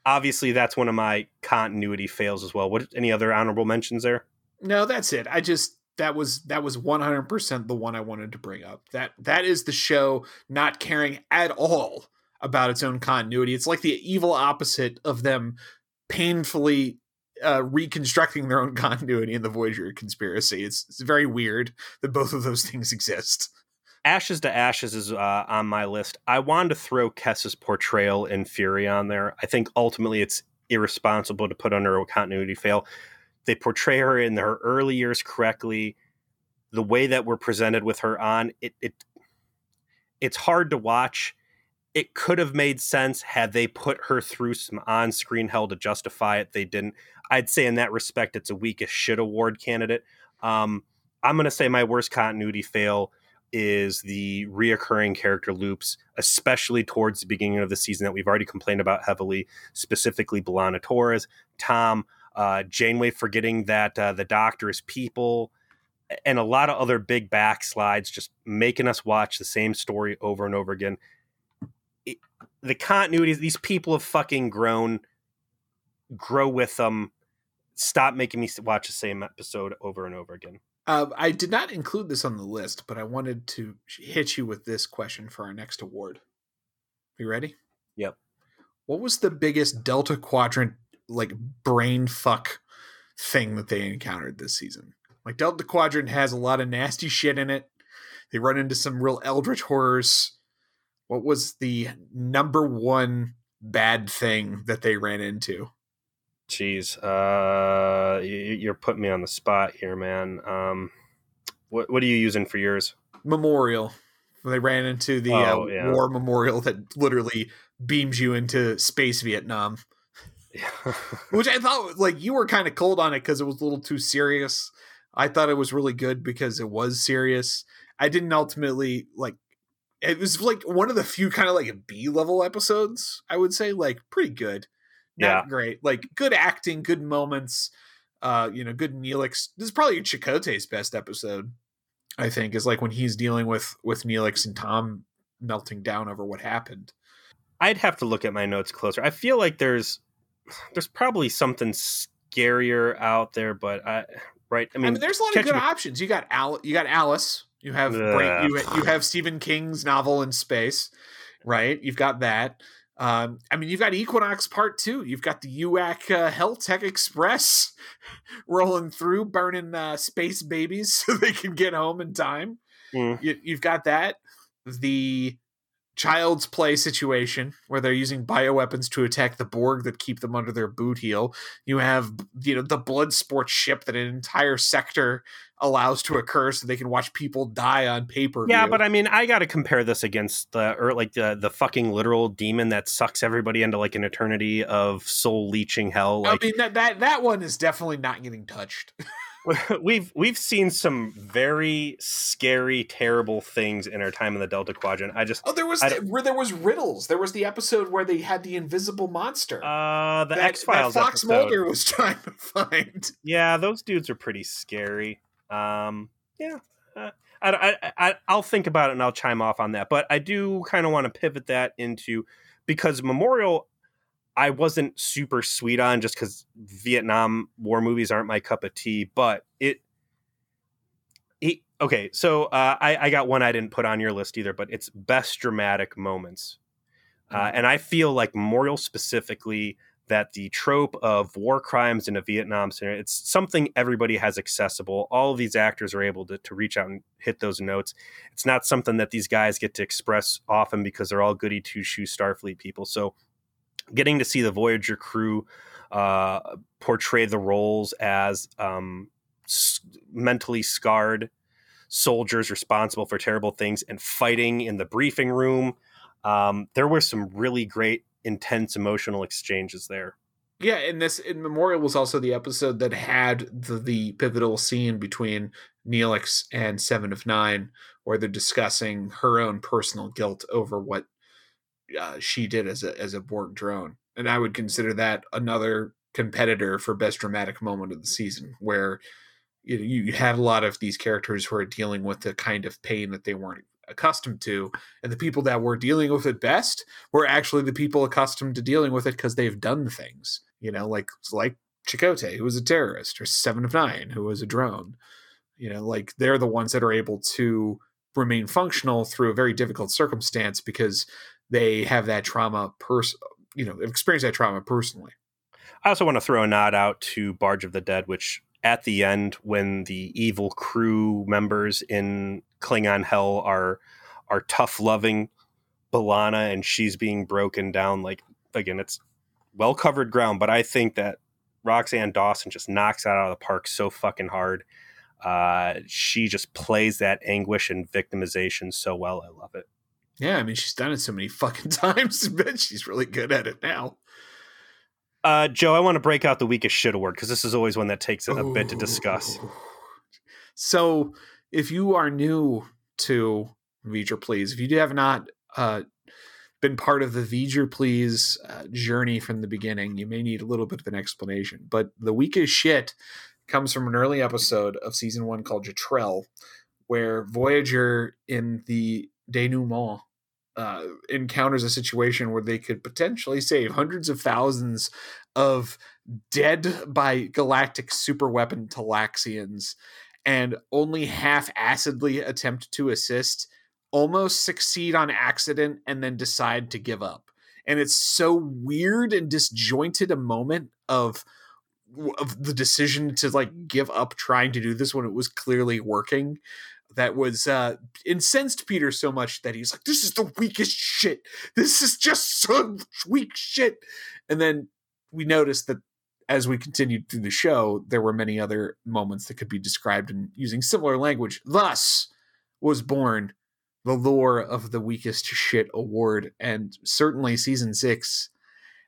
obviously, that's one of my continuity fails as well. What any other honorable mentions there? No, that's it. I just that was that was 100% the one I wanted to bring up. That that is the show not caring at all about its own continuity. It's like the evil opposite of them painfully uh, reconstructing their own (laughs) continuity in the Voyager conspiracy. It's, it's very weird that both of those (laughs) things exist. Ashes to Ashes is uh, on my list. I wanted to throw Kes's portrayal in Fury on there. I think ultimately it's irresponsible to put under a continuity fail. They portray her in her early years correctly. The way that we're presented with her on it, it it's hard to watch. It could have made sense had they put her through some on-screen hell to justify it. They didn't. I'd say in that respect, it's a weakest shit award candidate. Um, I'm going to say my worst continuity fail is the reoccurring character loops, especially towards the beginning of the season that we've already complained about heavily, specifically B'Elanna Torres, Tom, uh, Janeway forgetting that uh, the Doctor is people, and a lot of other big backslides, just making us watch the same story over and over again. It, the continuity, these people have fucking grown. Grow with them. Stop making me watch the same episode over and over again. Uh, I did not include this on the list, but I wanted to hit you with this question for our next award. You ready? Yep. What was the biggest Delta Quadrant like brain fuck thing that they encountered this season? Like Delta Quadrant has a lot of nasty shit in it. They run into some real eldritch horrors. What was the number one bad thing that they ran into? Jeez, uh, you're putting me on the spot here, man. Um, what what are you using for yours? Memorial. They ran into the oh, uh, yeah. war memorial that literally beams you into space Vietnam. Yeah. (laughs) Which I thought like you were kind of cold on it because it was a little too serious. I thought it was really good because it was serious. I didn't ultimately like it was like one of the few kind of like B level episodes. I would say like pretty good, not yeah. great, like good acting, good moments. Uh, you know, good Neelix. This is probably Chakotay's best episode. I think is like when he's dealing with with Neelix and Tom melting down over what happened. I'd have to look at my notes closer. I feel like there's there's probably something scarier out there, but I right. I mean, I mean there's a lot of good me. options. You got Al, you got Alice. You have you, you have Stephen King's novel in space, right? You've got that. Um, I mean, you've got Equinox Part Two. You've got the UAC uh, Helltech Express (laughs) rolling through, burning uh, space babies (laughs) so they can get home in time. Mm. You, you've got that. The child's play situation where they're using bioweapons to attack the Borg that keep them under their boot heel. You have you know the blood sport ship that an entire sector allows to occur so they can watch people die on paper. Yeah, but I mean, I got to compare this against the or like the the fucking literal demon that sucks everybody into like an eternity of soul leeching hell. Like, I mean that that that one is definitely not getting touched. (laughs) (laughs) we've we've seen some very scary, terrible things in our time in the Delta Quadrant. I just oh, there was the, where there was riddles. There was the episode where they had the invisible monster. Uh, the X Files. Fox episode. Mulder was (laughs) trying to find. Yeah, those dudes are pretty scary. Um, yeah, uh, I, I, I I'll think about it and I'll chime off on that. But I do kind of want to pivot that into because Memorial I wasn't super sweet on just because Vietnam War movies aren't my cup of tea, but it. it okay, so uh, I, I got one I didn't put on your list either, but it's best dramatic moments, uh, mm-hmm. and I feel like Memorial specifically that the trope of war crimes in a Vietnam scenario, it's something everybody has accessible. All of these actors are able to, to reach out and hit those notes. It's not something that these guys get to express often because they're all goody two shoe Starfleet people. So getting to see the Voyager crew uh, portray the roles as um, s- mentally scarred soldiers responsible for terrible things and fighting in the briefing room. Um, there were some really great, intense emotional exchanges there. Yeah, and this in Memorial was also the episode that had the, the pivotal scene between Neelix and Seven of Nine, where they're discussing her own personal guilt over what uh, she did as a as a Borg drone, and I would consider that another competitor for best dramatic moment of the season, where you know, you had a lot of these characters who are dealing with the kind of pain that they weren't accustomed to, and the people that were dealing with it best were actually the people accustomed to dealing with it because they've done things, you know, like like Chakotay, who was a terrorist, or Seven of Nine, who was a drone. You know, like they're the ones that are able to remain functional through a very difficult circumstance because they have that trauma pers- you know experience that trauma personally. I also want to throw a nod out to barge of the dead which at the end when the evil crew members in klingon hell are are tough loving B'Elanna and she's being broken down like again it's well covered ground but i think that roxann dawson just knocks that out of the park so fucking hard. Uh, she just plays that anguish and victimization so well i love it yeah, I mean, she's done it so many (laughs) fucking times, but she's really good at it now. Uh, Joe, I want to break out the weakest shit award because this is always one that takes a, a bit to discuss. So, if you are new to V'ger Please, if you have not uh, been part of the V'ger Please uh, journey from the beginning, you may need a little bit of an explanation. But the weakest shit comes from an early episode of season one called Jetrel, where Voyager in the denouement uh, encounters a situation where they could potentially save hundreds of thousands of dead by galactic superweapon Talaxians and only half acidly attempt to assist, almost succeed on accident, and then decide to give up. And it's so weird and disjointed a moment of of the decision to like give up trying to do this when it was clearly working that was uh, incensed Peter so much that he's like, "This is the weakest shit. This is just some weak shit." And then we noticed that as we continued through the show, there were many other moments that could be described in using similar language. Thus was born the lore of the weakest shit award, and certainly season six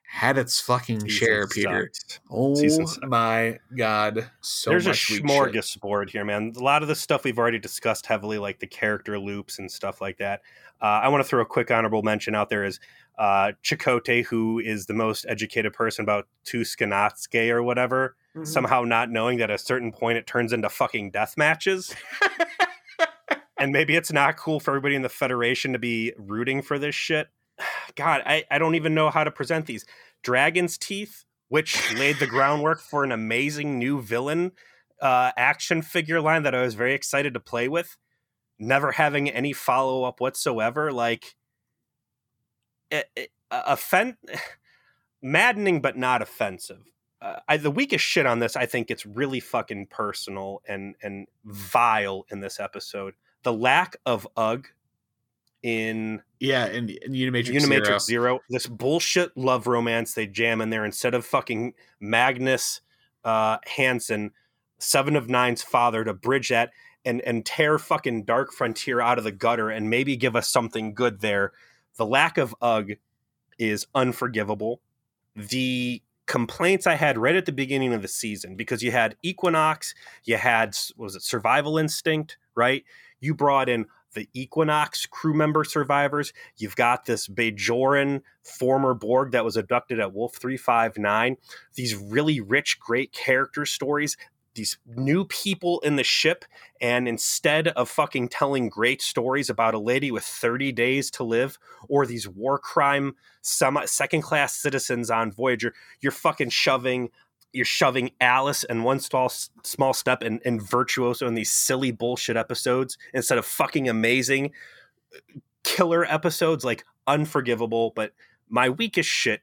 had its fucking Season share, Peter. Oh my god, so there's a smorgasbord here, man. A lot of the stuff we've already discussed heavily, like the character loops and stuff like that. Uh, I want to throw a quick honorable mention out there is uh, Chakotay, who is the most educated person about Tsunkatse or whatever, mm-hmm. somehow not knowing that at a certain point it turns into fucking death matches. (laughs) and maybe it's not cool for everybody in the Federation to be rooting for this shit. (sighs) God, I, I don't even know how to present these. Dragon's Teeth, which laid the (laughs) groundwork for an amazing new villain uh, action figure line that I was very excited to play with, never having any follow up whatsoever. Like, it, it, offend, maddening, but not offensive. Uh, I, the weakest shit on this, I think it's really fucking personal and and vile in this episode. The lack of Ugg in yeah in, in Unimatrix, Unimatrix Zero. Zero. This bullshit love romance they jam in there instead of fucking Magnus uh, Hansen, Seven of Nine's father, to bridge that and and tear fucking Dark Frontier out of the gutter and maybe give us something good there. The lack of Ugg is unforgivable. The complaints I had right at the beginning of the season because you had Equinox, you had was it Survival Instinct, right? You brought in the Equinox crew member survivors. You've got this Bajoran former Borg that was abducted at Wolf 359. These really rich, great character stories. These new people in the ship, and instead of fucking telling great stories about a lady with 30 days to live or these war crime second class citizens on Voyager, you're fucking shoving you're shoving Alice and one small small step and, and virtuoso in these silly bullshit episodes instead of fucking amazing uh, killer episodes like unforgivable but my weakest shit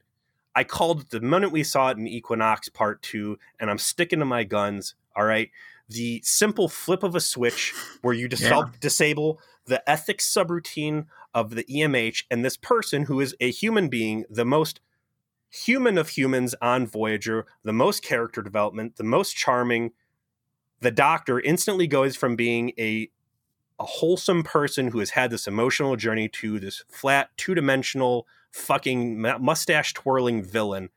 i called it the minute we saw it in equinox part two and i'm sticking to my guns all right the simple flip of a switch where you dis- yeah. disable the ethics subroutine of the emh and this person who is a human being the most human of humans on Voyager, the most character development, the most charming. The doctor instantly goes from being a a wholesome person who has had this emotional journey to this flat, two dimensional, fucking mustache twirling villain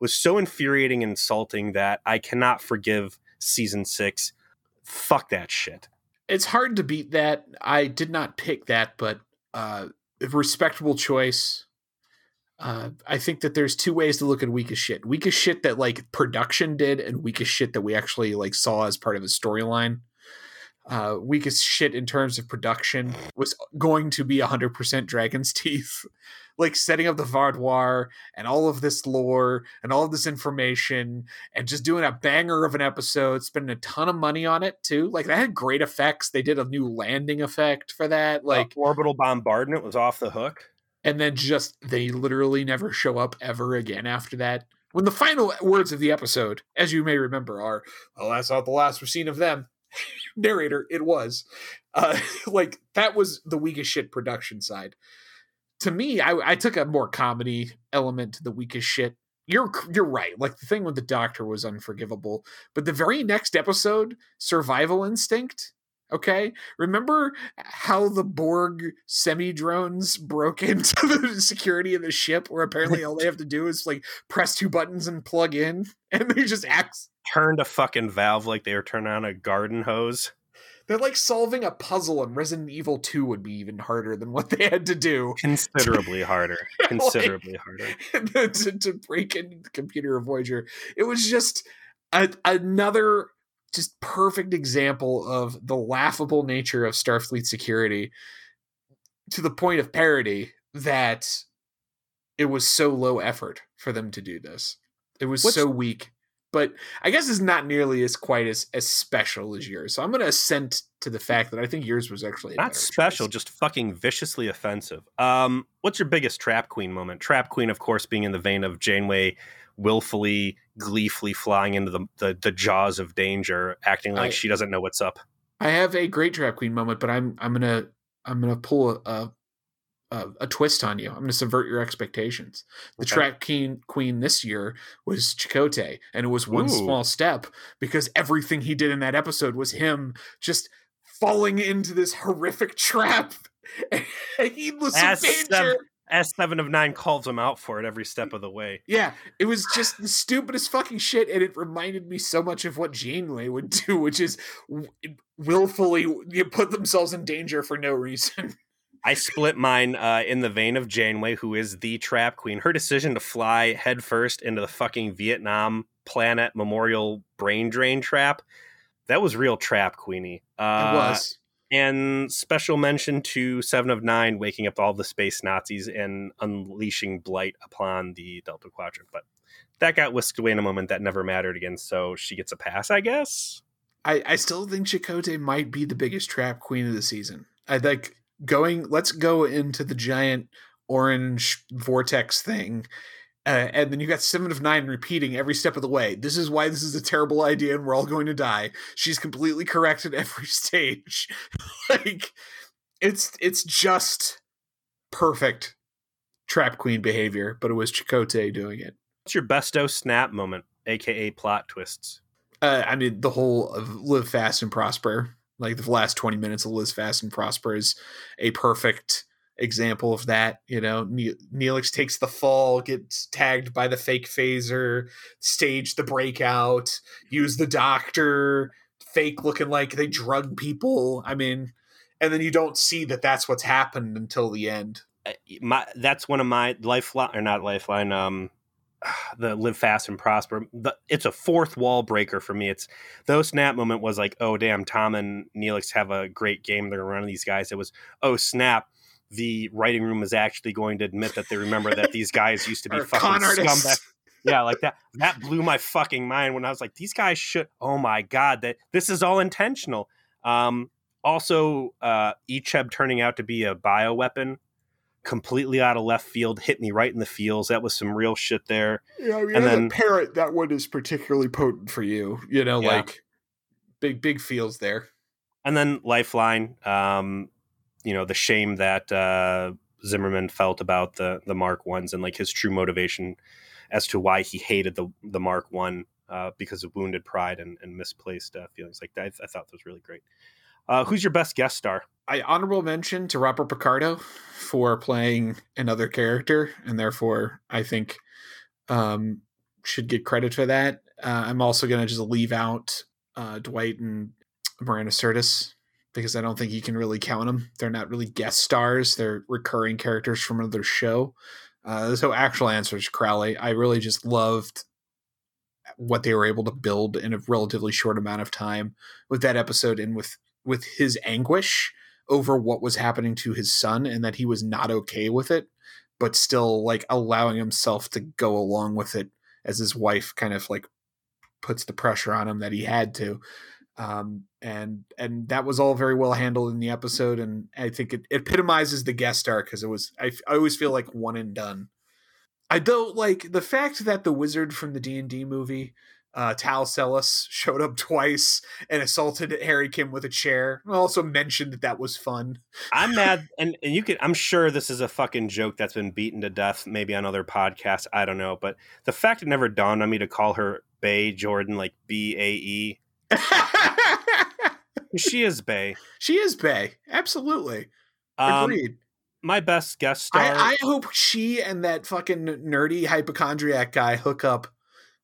was so infuriating and insulting that I cannot forgive season six. Fuck that shit. It's hard to beat that. I did not pick that, but uh, respectable choice uh, I think that there's two ways to look at weakest shit. Weakest shit that like production did, and weakest shit that we actually like saw as part of a storyline. Uh, weakest shit in terms of production was going to be 100% Dragon's (laughs) Teeth. like setting up the Vaadwaur and all of this lore and all of this information and just doing a banger of an episode, spending a ton of money on it too. Like that had great effects. They did a new landing effect for that. Like uh, orbital bombardment was off the hook and then just they literally never show up ever again after that. When the final words of the episode, as you may remember, are, "Well, that's not the last we've seen of them." (laughs) Narrator, it was, uh, (laughs) like that was the weakest shit production side. To me, I, I took a more comedy element to the weakest shit. You're you're right. Like the thing with the doctor was unforgivable, but the very next episode, Survival Instinct, Okay. Remember how the Borg semi drones broke (laughs) into the security of the ship where apparently all they (laughs) have to do is like press two buttons and plug in (laughs) and they just act turned a fucking valve like they were turning on a garden hose. They're like solving a puzzle and Resident Evil 2 would be even harder than what they had to do. Considerably harder. Considerably like, harder. to, to break into the computer of Voyager. It was just a, another just perfect example of the laughable nature of Starfleet security to the point of parody that it was so low effort for them to do this. It was What's, so weak. But I guess it's not nearly as quite as as special as yours. So I'm going to assent to the fact that I think yours was actually not special, choice. just fucking viciously offensive. Um, what's your biggest Trap Queen moment? Trap Queen, of course, being in the vein of Janeway willfully, gleefully flying into the, the, the jaws of danger, acting like I, she doesn't know what's up. I have a great drag queen moment, but I'm I'm gonna I'm gonna pull a a, a twist on you. I'm gonna subvert your expectations. The okay. drag queen queen this year was Chakotay, and it was one Ooh. small step because everything he did in that episode was him just falling into this horrific trap. (laughs) needless That's adventure. S7 of 9 calls him out for it every step of the way. Yeah, it was just the stupidest fucking shit, and it reminded me so much of what Janeway would do, (laughs) which is willfully you put themselves in danger for no reason. (laughs) I split mine uh, in the vein of Janeway, who is the trap queen. Her decision to fly headfirst into the fucking Vietnam planet memorial brain drain trap, that was real trap queenie. Uh, it was. And special mention to Seven of Nine waking up all the space Nazis and unleashing blight upon the Delta Quadrant. But that got whisked away in a moment. That never mattered again. So she gets a pass, I guess. I, I still think Chakotay might be the biggest trap queen of the season. I think going let's go into the giant orange vortex thing uh, and then you got seven of nine repeating every step of the way. This is why this is a terrible idea and we're all going to die. She's completely correct at every (laughs) stage. (laughs) Like it's it's just perfect trap queen behavior but it was Chakotay doing it. What's your besto snap moment aka plot twists? Uh, i mean the whole of live fast and prosper like the last 20 minutes of live Fast and Prosper is a perfect example of that. You know, ne- Neelix takes the fall, gets tagged by the fake phaser, stage the breakout, use the doctor, fake looking like they drug people. I mean, and then you don't see that that's what's happened until the end. Uh, my that's one of my lifeline or not lifeline um (sighs) the live fast and prosper. The, it's a fourth wall breaker for me. It's those snap moment was like, oh damn, Tom and Neelix have a great game. They're running these guys. It was oh snap. The writing room is actually going to admit that they remember that these guys used to be (laughs) fucking scumbags. Yeah, like that. That blew my fucking mind when I was like, these guys should. Oh my god, that this is all intentional. Um, also, uh, Icheb turning out to be a bio weapon completely out of left field, hit me right in the feels. That was some real shit there. Yeah, I mean, and then parrot, that one is particularly potent for you. You know, yeah. like big big feels there. And then Lifeline, um, you know, the shame that uh, Zimmerman felt about the the Mark ones and like his true motivation as to why he hated the the Mark one uh, because of wounded pride and, and misplaced uh, feelings like that. I, I thought that was really great. Uh, who's your best guest star? I honorable mention to Robert Picardo for playing another character, and therefore I think um, should get credit for that. Uh, I'm also going to just leave out uh, Dwight and Marina Sirtis because I don't think you can really count them. They're not really guest stars; they're recurring characters from another show. Uh, so, actual answer is Crowley. I really just loved what they were able to build in a relatively short amount of time with that episode and with with his anguish over what was happening to his son and that he was not okay with it, but still like allowing himself to go along with it as his wife kind of like puts the pressure on him that he had to. Um, and and that was all very well handled in the episode, and I think it, it epitomizes the guest star because it was I, I always feel like one and done. I don't like the fact that the wizard from the D and D movie uh, Tal Celes showed up (laughs) twice and assaulted Harry Kim with a chair. I also mentioned that that was fun. I'm (laughs) mad, and, and you can. I'm sure this is a fucking joke that's been beaten to death, maybe on other podcasts. I don't know, but the fact it never dawned on me to call her Bay Jordan, like B A E. (laughs) She is Bay. She is Bay. Absolutely. Um, Agreed. My best guest star. I, I hope she and that fucking nerdy hypochondriac guy hook up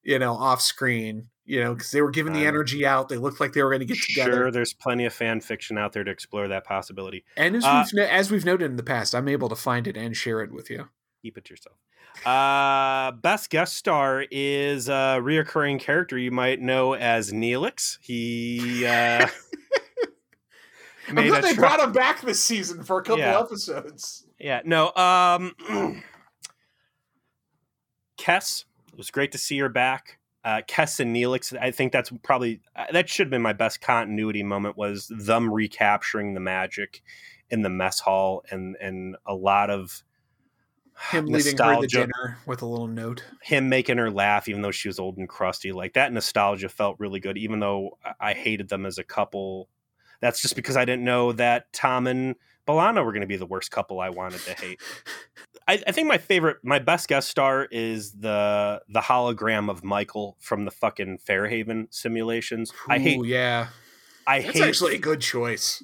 you know, off screen, you know, because they were giving the energy out. They looked like they were going to get together. Sure, there's plenty of fan fiction out there to explore that possibility. And as, uh, we've, as we've noted in the past, I'm able to find it and share it with you. Keep it to yourself. Uh, best guest star is a reoccurring character you might know as Neelix. He. Uh, (laughs) I'm glad they brought him back this season for a couple yeah. episodes. Yeah, no. Um, (clears throat) Kes was great to see her back. Uh, Kes and Neelix, I think that's probably uh, that should have been my best continuity moment was them recapturing the magic in the mess hall and and a lot of him leading her to dinner with a little note. Him making her laugh, even though she was old and crusty. Like that nostalgia felt really good, even though I hated them as a couple. That's just because I didn't know that Tom and B'Elanna were going to be the worst couple I wanted to hate. I, I, think my favorite, my best guest star is the the hologram of Michael from the fucking Fairhaven simulations. Ooh, I hate. Yeah, I That's hate. Actually, a good choice.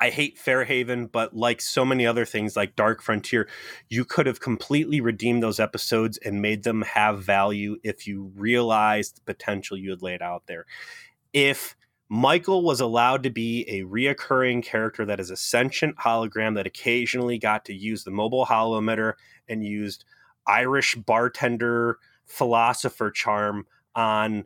I hate Fairhaven, but like so many other things like Dark Frontier, you could have completely redeemed those episodes and made them have value if you realized the potential you had laid out there. If Michael was allowed to be a reoccurring character that is a sentient hologram that occasionally got to use the mobile holo-emitter and used Irish bartender philosopher charm on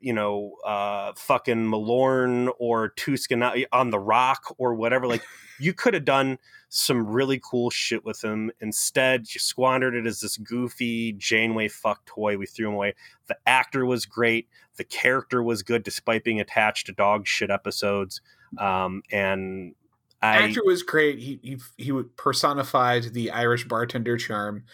you know, uh, fucking Malorn or Tuscan on the Rock or whatever. Like, (laughs) you could have done some really cool shit with him. Instead, you squandered it as this goofy Janeway fuck toy. We threw him away. The actor was great. The character was good, despite being attached to dog shit episodes. Um, and I, actor was great. He he he personified the Irish bartender charm.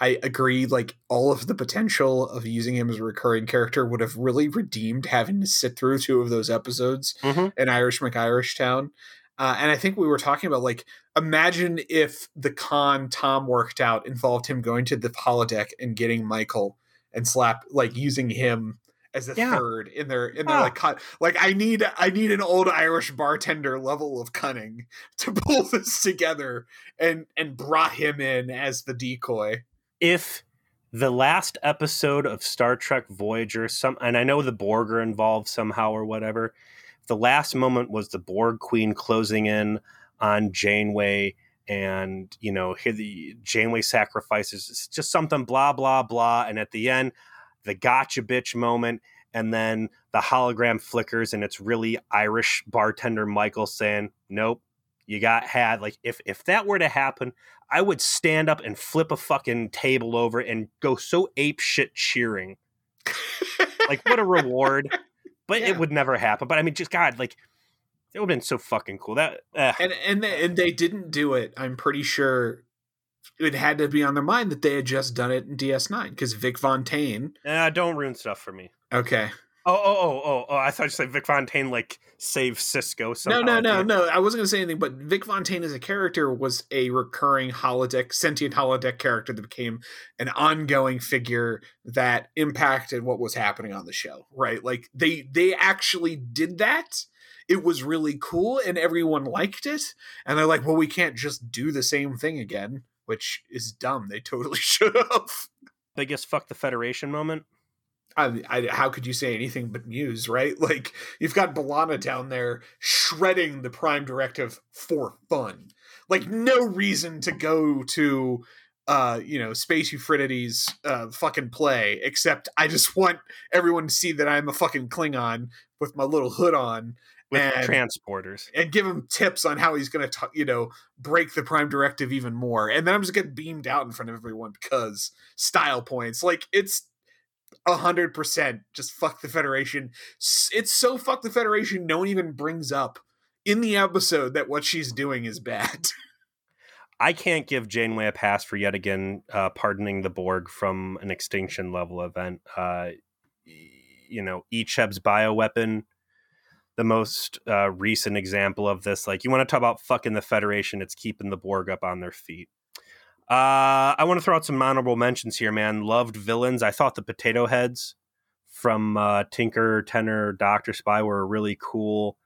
I agree. Like all of the potential of using him as a recurring character would have really redeemed having to sit through two of those episodes mm-hmm. in Irish McIrish Town. Uh, and I think we were talking about like imagine if the con Tom worked out involved him going to the holodeck and getting Michael and slap like using him as a yeah. third in their in their ah. like cut like I need I need an old Irish bartender level of cunning (laughs) to pull this together and and brought him in as the decoy if the last episode of Star Trek Voyager, some and I know the Borg are involved somehow or whatever. The last moment was the Borg Queen closing in on Janeway, and you know, here the Janeway sacrifices. It's just something blah blah blah, and at the end, the gotcha bitch moment, and then the hologram flickers, and it's really Irish bartender Michael saying, "Nope, you got had." Like if if that were to happen, I would stand up and flip a fucking table over and go so ape shit cheering. like what a reward. (laughs) But yeah. it would never happen. But I mean, just God, like it would have been so fucking cool. That uh. and and they, and they didn't do it. I'm pretty sure it had to be on their mind that they had just done it in DS9 because Vic Fontaine. Uh, don't ruin stuff for me. Okay. Oh, oh, oh, oh, oh! I thought you said Vic Fontaine like saved Sisko. Somehow. No, no, no, no. I wasn't going to say anything, but Vic Fontaine as a character was a recurring holodeck, sentient holodeck character that became an ongoing figure that impacted what was happening on the show. Right? Like they they actually did that. It was really cool, and everyone liked it. And they're like, "Well, we can't just do the same thing again," which is dumb. They totally (laughs) should have. Biggest fuck the Federation moment. I, I, how could you say anything but Muse, right? (laughs) Like you've got B'Elanna down there shredding the Prime Directive for fun. Like no reason to go to uh, you know, Space Euripides uh, fucking play, except I just want everyone to see that I'm a fucking Klingon with my little hood on. With and, transporters. And give him tips on how he's going to, you know, break the Prime Directive even more. And then I'm just getting beamed out in front of everyone because style points. Like, it's hundred percent just fuck the federation. It's so fuck the federation no one even brings up in the episode that what she's doing is bad. (laughs) I can't give janeway a pass for yet again uh, pardoning the borg from an extinction level event. Uh, you know Icheb's bioweapon the most uh, recent example of this like you want to talk about fucking the federation it's keeping the borg up on their feet uh, I want to throw out some honorable mentions here, man. Loved villains. I thought the potato heads from uh, Tinker, Tenor, Doctor Spy were really cool.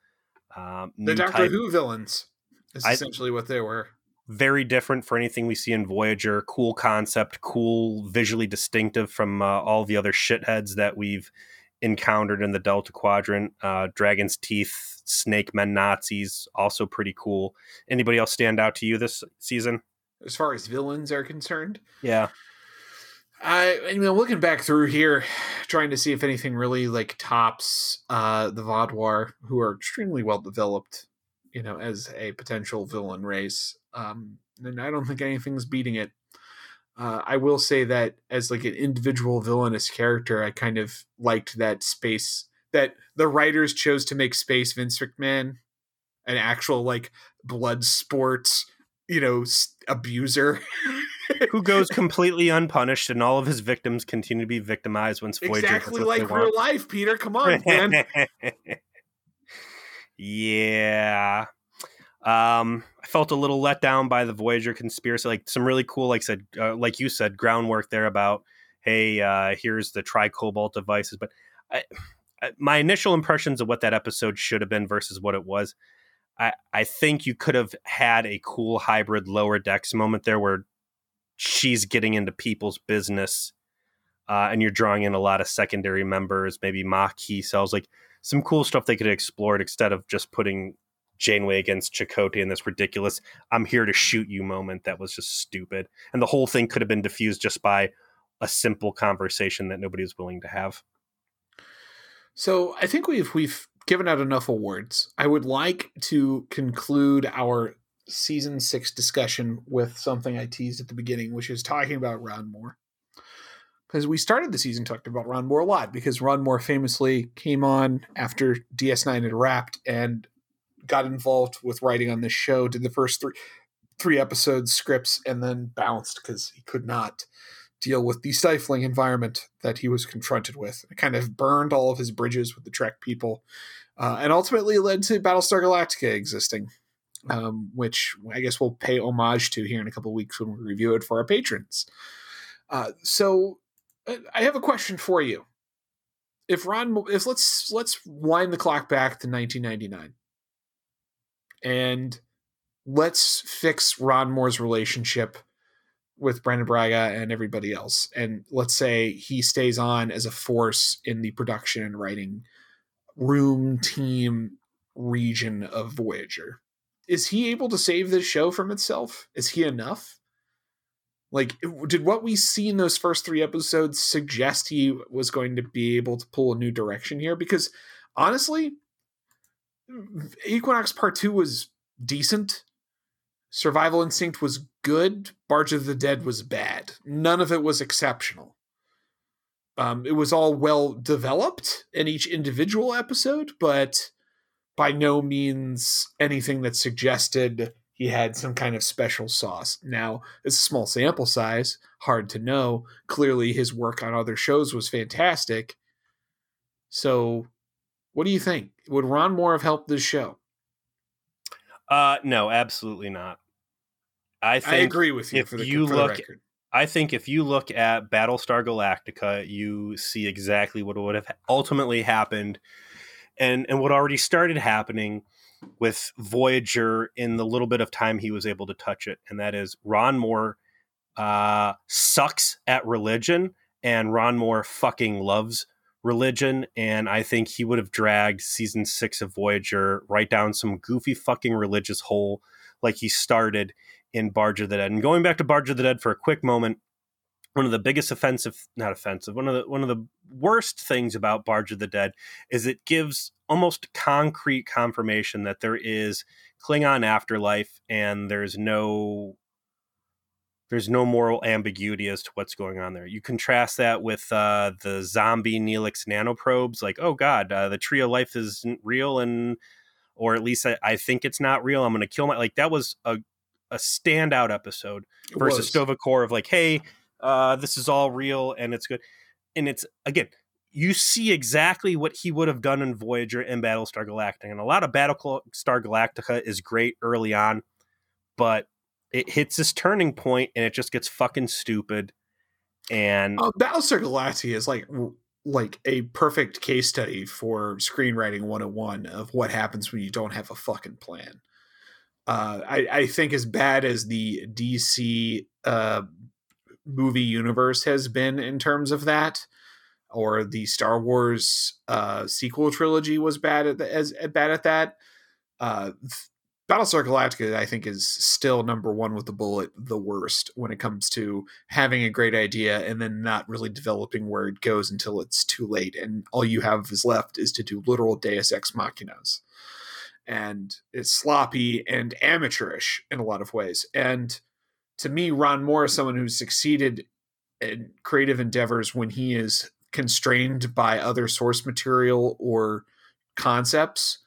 Um, the Doctor type. Who villains is I, essentially what they were. Very different for anything we see in Voyager. Cool concept, cool, visually distinctive from uh, all the other shitheads that we've encountered in the Delta Quadrant. Uh, Dragon's Teeth, Snake Men, Nazis, also pretty cool. Anybody else stand out to you this season? As far as villains are concerned. Yeah. I, I mean, looking back through here, trying to see if anything really like tops uh, the Vaadwaur, who are extremely well developed, you know, as a potential villain race. Um, and I don't think anything's beating it. Uh, I will say that as like an individual villainous character, I kind of liked that space that the writers chose to make Space Vince McMahon an actual like blood sports you know abuser. Who goes (laughs) completely unpunished and all of his victims continue to be victimized once Voyager exactly like real want. life Peter. Come on man. (laughs) Yeah. Um I felt a little let down by the Voyager conspiracy like some really cool like said uh, like you said groundwork there about hey uh here's the tricobalt devices. But I, I, my initial impressions of what that episode should have been versus what it was I I think you could have had a cool hybrid lower decks moment there where she's getting into people's business, uh, and you're drawing in a lot of secondary members, maybe Maquis cells, like some cool stuff they could have explored instead of just putting Janeway against Chakotay in this ridiculous "I'm here to shoot you" moment that was just stupid, and the whole thing could have been diffused just by a simple conversation that nobody was willing to have. So I think we've we've given out enough awards. I would like to conclude our season six discussion with something I teased at the beginning, which is talking about Ron Moore. Because we started the season talking about Ron Moore a lot, because Ron Moore famously came on after DS9 had wrapped and got involved with writing on this show, did the first three three episodes scripts, and then bounced because he could not deal with the stifling environment that he was confronted with. It kind of burned all of his bridges with the Trek people, uh, and ultimately led to Battlestar Galactica existing, um, which I guess we'll pay homage to here in a couple weeks when we review it for our patrons. Uh, so, uh, I have a question for you. If Ron, if let's let's wind the clock back to 1999, and let's fix Ron Moore's relationship with Brannon Braga and everybody else. And let's say he stays on as a force in the production and writing room, team, region of Voyager. Is he able to save this show from itself? Is he enough? Like, did what we see in those first three episodes suggest he was going to be able to pull a new direction here? Because honestly, Equinox Part 2 was decent. Survival Instinct was good. Barge of the Dead was bad. None of it was exceptional. Um, it was all well developed in each individual episode, but by no means anything that suggested he had some kind of special sauce. Now, it's a small sample size, hard to know. Clearly, his work on other shows was fantastic. So, what do you think? Would Ron Moore have helped this show? Uh, no, absolutely not. I think I agree with you. If the, you look, I think if you look at Battlestar Galactica, you see exactly what would have ultimately happened, and and what already started happening with Voyager in the little bit of time he was able to touch it, and that is Ron Moore uh, sucks at religion, and Ron Moore fucking loves religion, and I think he would have dragged season six of Voyager right down some goofy fucking religious hole like he started in Barge of the Dead. And going back to Barge of the Dead for a quick moment, one of the biggest offensive, not offensive, one of the one of the worst things about Barge of the Dead is it gives almost concrete confirmation that there is Klingon afterlife and there's no there's no moral ambiguity as to what's going on there. You contrast that with uh, the zombie Neelix nanoprobes, like, oh god, uh, the tree of life isn't real, and or at least I, I think it's not real. I'm going to kill my like that was a a standout episode versus Sto vo Kor of like, hey, uh, this is all real and it's good. And it's again, you see exactly what he would have done in Voyager and Battlestar Galactica. And a lot of Battlestar Galactica is great early on, but it hits this turning point and it just gets fucking stupid. And uh, Battlestar Galactica is like like a perfect case study for screenwriting 101 of what happens when you don't have a fucking plan uh, I, I think as bad as the DC uh, movie universe has been in terms of that, or the Star Wars uh, sequel trilogy was bad at the, as bad at that. Uh, Battlestar Galactica, I think, is still number one with the bullet, the worst when it comes to having a great idea and then not really developing where it goes until it's too late, and all you have is left is to do literal Deus ex machinas and it's sloppy and amateurish in a lot of ways. And to me, Ron Moore is someone who's succeeded in creative endeavors when he is constrained by other source material or concepts.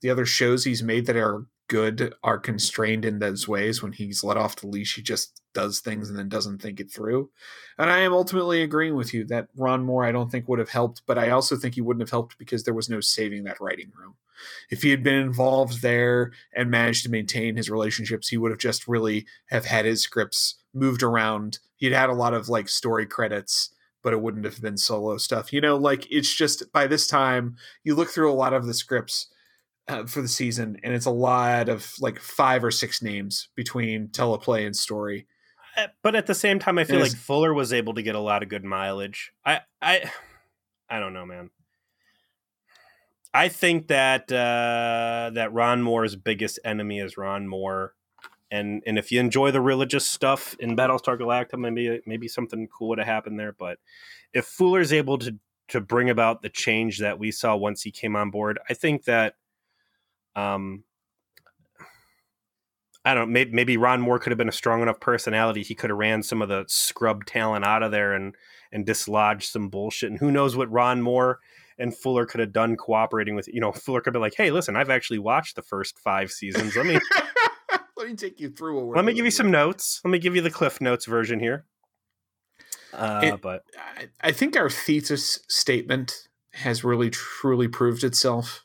The other shows he's made that are good are constrained in those ways. When he's let off the leash, he just does things and then doesn't think it through. And I am ultimately agreeing with you that Ron Moore, I don't think would have helped, but I also think he wouldn't have helped because there was no saving that writing room. If he had been involved there and managed to maintain his relationships, he would have just really have had his scripts moved around. He'd had a lot of like story credits, but it wouldn't have been solo stuff. You know, like it's just by this time you look through a lot of the scripts uh, for the season, and it's a lot of like five or six names between teleplay and story. Uh, but at the same time, I feel like Fuller was able to get a lot of good mileage. I, I, (sighs) I don't know, man. I think that uh, that Ron Moore's biggest enemy is Ron Moore, and and if you enjoy the religious stuff in Battlestar Galactica, maybe maybe something cool would have happened there. But if Fuller's able to to bring about the change that we saw once he came on board, I think that um, I don't maybe, maybe Ron Moore could have been a strong enough personality. He could have ran some of the scrub talent out of there and and dislodged some bullshit. And who knows what Ron Moore and Fuller could have done cooperating with you know Fuller could be like, hey, listen, I've actually watched the first five seasons. Let me (laughs) let me take you through. Let me give you some notes. Let me give you the Cliff Notes version here. Uh, it, but I think our thesis statement has really truly proved itself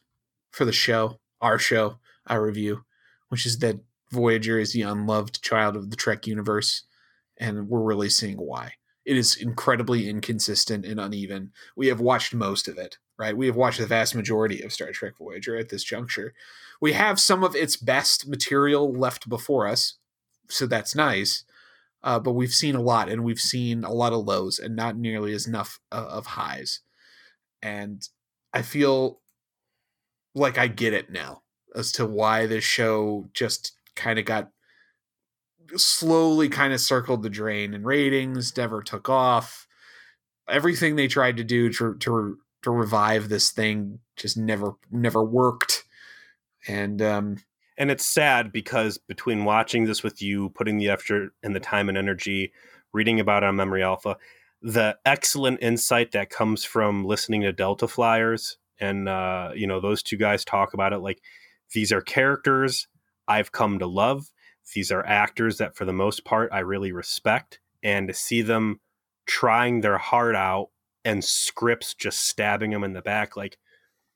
for the show, our show, our review, which is that Voyager is the unloved child of the Trek universe, and we're really seeing why. It is incredibly inconsistent and uneven. We have watched most of it, right? We have watched the vast majority of Star Trek Voyager at this juncture. We have some of its best material left before us, so that's nice. Uh, but we've seen a lot, and we've seen a lot of lows, and not nearly as enough uh, of highs. And I feel like I get it now as to why this show just kind of got slowly kind of circled the drain and ratings never took off. Everything they tried to do to to to revive this thing just never never worked. And um and it's sad because between watching this with you putting the effort and the time and energy reading about it on memory alpha the excellent insight that comes from listening to delta flyers and uh you know those two guys talk about it like these are characters i've come to love these are actors that, for the most part, I really respect. And to see them trying their heart out and scripts just stabbing them in the back, like,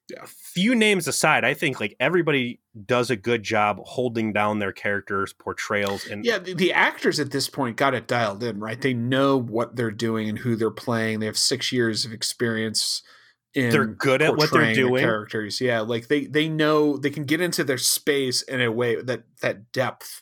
yeah. few names aside, I think like everybody does a good job holding down their characters' portrayals. And yeah, the, the, actors at this point got it dialed in, right? They know what they're doing and who they're playing. They have six years of experience. In they're good at what they're doing. Characters, yeah, like they they know they can get into their space in a way that that depth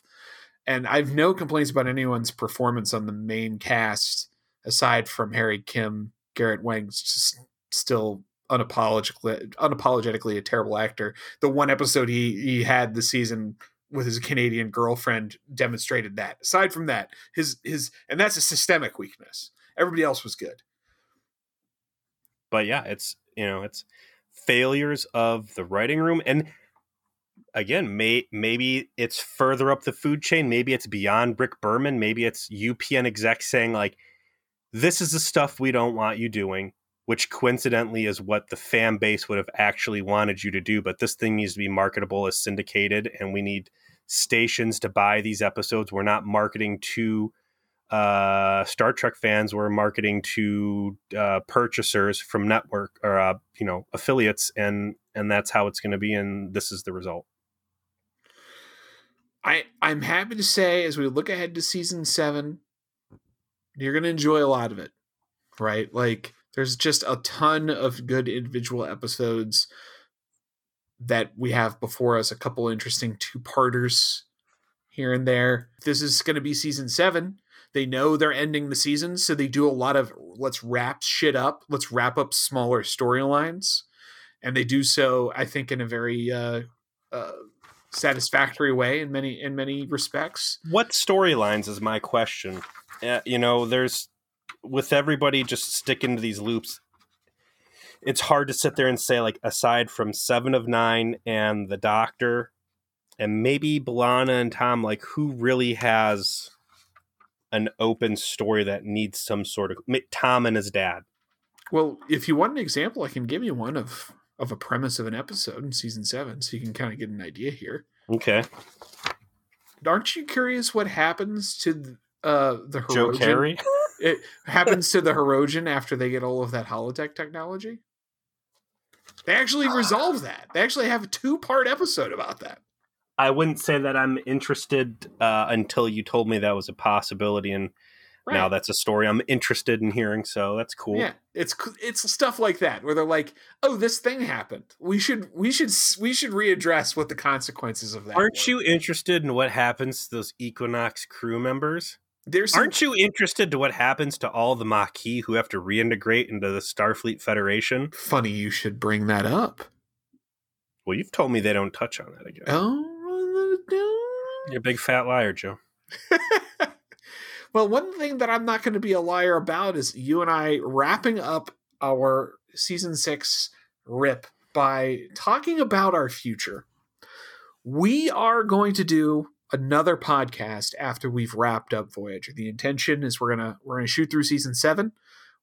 and I've no complaints about anyone's performance on the main cast aside from Harry Kim. Garrett Wang's just still unapologetically unapologetically a terrible actor. The one episode he he had the season with his Canadian girlfriend demonstrated that. Aside from that, his his and that's a systemic weakness. Everybody else was good. But yeah, it's you know, it's failures of the writing room and again, may, maybe it's further up the food chain. Maybe it's beyond Rick Berman. Maybe it's UPN execs saying like, "This is the stuff we don't want you doing," which coincidentally is what the fan base would have actually wanted you to do. But this thing needs to be marketable as syndicated, and we need stations to buy these episodes. We're not marketing to uh, Star Trek fans. We're marketing to uh, purchasers from network or uh, you know affiliates, and and that's how it's going to be. And this is the result. I I'm happy to say as we look ahead to season seven, you're gonna enjoy a lot of it, right? Like there's just a ton of good individual episodes that we have before us. A couple interesting two parters here and there. This is to be season seven. They know they're ending the season, so they do a lot of let's wrap shit up. Let's wrap up smaller storylines, and they do so, I think, in a very uh, uh, satisfactory way in many in many respects. What storylines is my question? Uh, you know, there's with everybody just sticking to these loops. It's hard to sit there and say like aside from Seven of Nine and the Doctor, and maybe B'Elanna and Tom, like who really has an open story that needs some sort of Tom and his dad. Well, if you want an example, I can give you one of of a premise of an episode in season seven, so you can kind of get an idea here. Okay. Aren't you curious what happens to uh, the Hirogen? Joe Carey? it happens to the Hirogen after they get all of that holodeck technology. They actually resolve that. They actually have a two part episode about that. I wouldn't say that I'm interested uh, until you told me that was a possibility, and Right. Now that's a story I'm interested in hearing, so that's cool. Yeah, it's it's stuff like that where they're like, "Oh, this thing happened. We should we should we should readdress what the consequences of that." Aren't were. you interested in what happens to those Equinox crew members? There's some... Aren't you interested to what happens to all the Maquis who have to reintegrate into the Starfleet Federation? Funny you should bring that up. Well, you've told me they don't touch on that again. Oh, you're a big fat liar, Joe. (laughs) Well, one thing that I'm not going to be a liar about is you and I wrapping up our season six rip by talking about our future. We are going to do another podcast after we've wrapped up Voyager. The intention is we're gonna we're gonna shoot through season seven.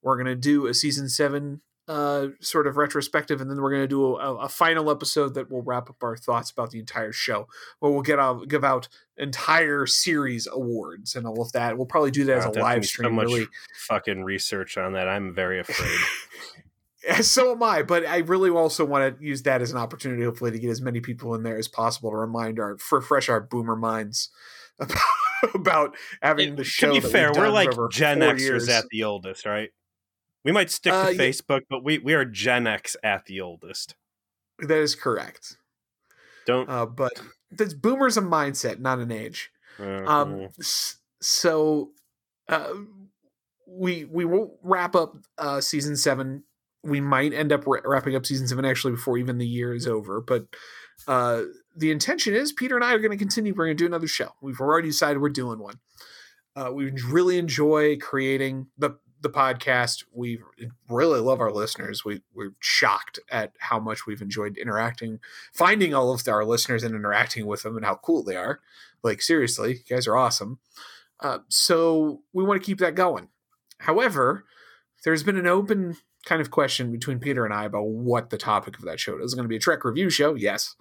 We're gonna do a season seven uh, sort of retrospective, and then we're going to do a, a, final episode that will wrap up our thoughts about the entire show. Where we'll get out, give out entire series awards and all of that. We'll probably do that as a live stream. So much really. fucking research on that. I'm very afraid. (laughs) so am I, but I really also want to use that as an opportunity, hopefully, to get as many people in there as possible to remind our, refresh our boomer minds (laughs) about, about having the show. To be fair, we're like Gen Xers years. at the oldest, right? We might stick to uh, Facebook, but we, we are Gen X at the oldest. That is correct. Don't. Uh, but that's boomers a mindset, not an age. Uh, um, so uh, we we will wrap up uh, season seven. We might end up wrapping up season seven actually before even the year is over. But uh, the intention is Peter and I are going to continue. We're going to do another show. We've already decided we're doing one. Uh, we really enjoy creating the the podcast. We really love our listeners. We we're shocked at how much we've enjoyed interacting, finding all of our listeners and interacting with them and how cool they are. Like seriously, you guys are awesome. Uh, so we want to keep that going. However, there's been an open kind of question between Peter and I about what the topic of that show is. Going to be a Trek review show? Yes.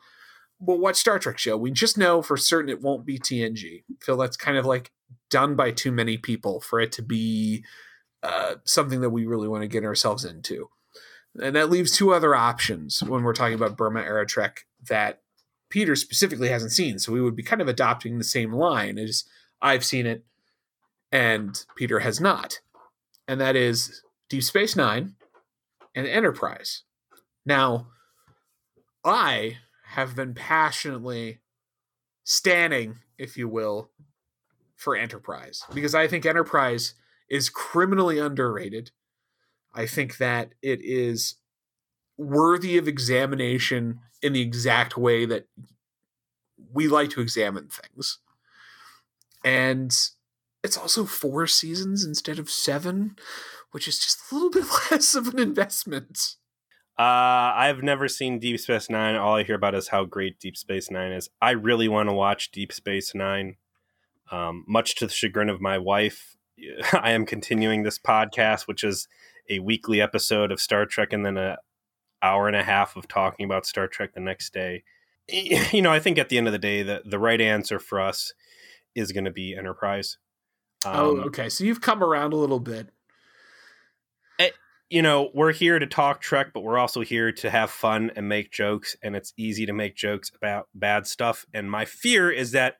But what Star Trek show? We just know for certain it won't be TNG. I feel that's kind of like done by too many people for it to be uh, something that we really want to get ourselves into. And that leaves two other options when we're talking about Berman era Trek that Peter specifically hasn't seen. So we would be kind of adopting the same line as I've seen it and Peter has not. And that is Deep Space Nine and Enterprise. Now, I have been passionately standing, if you will, for Enterprise because I think Enterprise is criminally underrated. I think that it is worthy of examination in the exact way that we like to examine things. And it's also four seasons instead of seven, which is just a little bit (laughs) less of an investment. Uh, I've never seen Deep Space Nine. All I hear about is how great Deep Space Nine is. I really want to watch Deep Space Nine. Um, much to the chagrin of my wife, (laughs) I am continuing this podcast, which is a weekly episode of Star Trek and then a hour and a half of talking about Star Trek the next day. (laughs) You know, I think at the end of the day, the, the right answer for us is going to be Enterprise. Oh, um, oh, okay. So you've come around a little bit. It, eh, you know, we're here to talk Trek, but we're also here to have fun and make jokes. And it's easy to make jokes about bad stuff. And my fear is that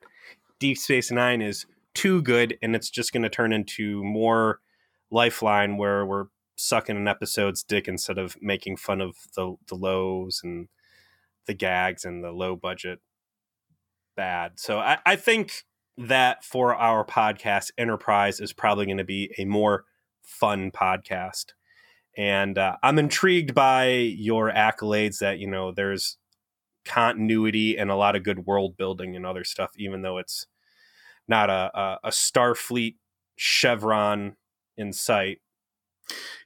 Deep Space Nine is too good and it's just going to turn into more lifeline where we're sucking an episode's dick instead of making fun of the the lows and the gags and the low budget bad. So i, I think that for our podcast enterprise is probably going to be a more fun podcast. And uh, i'm intrigued by your accolades that you know there's continuity and a lot of good world building and other stuff even though it's not a, a, a Starfleet chevron in sight.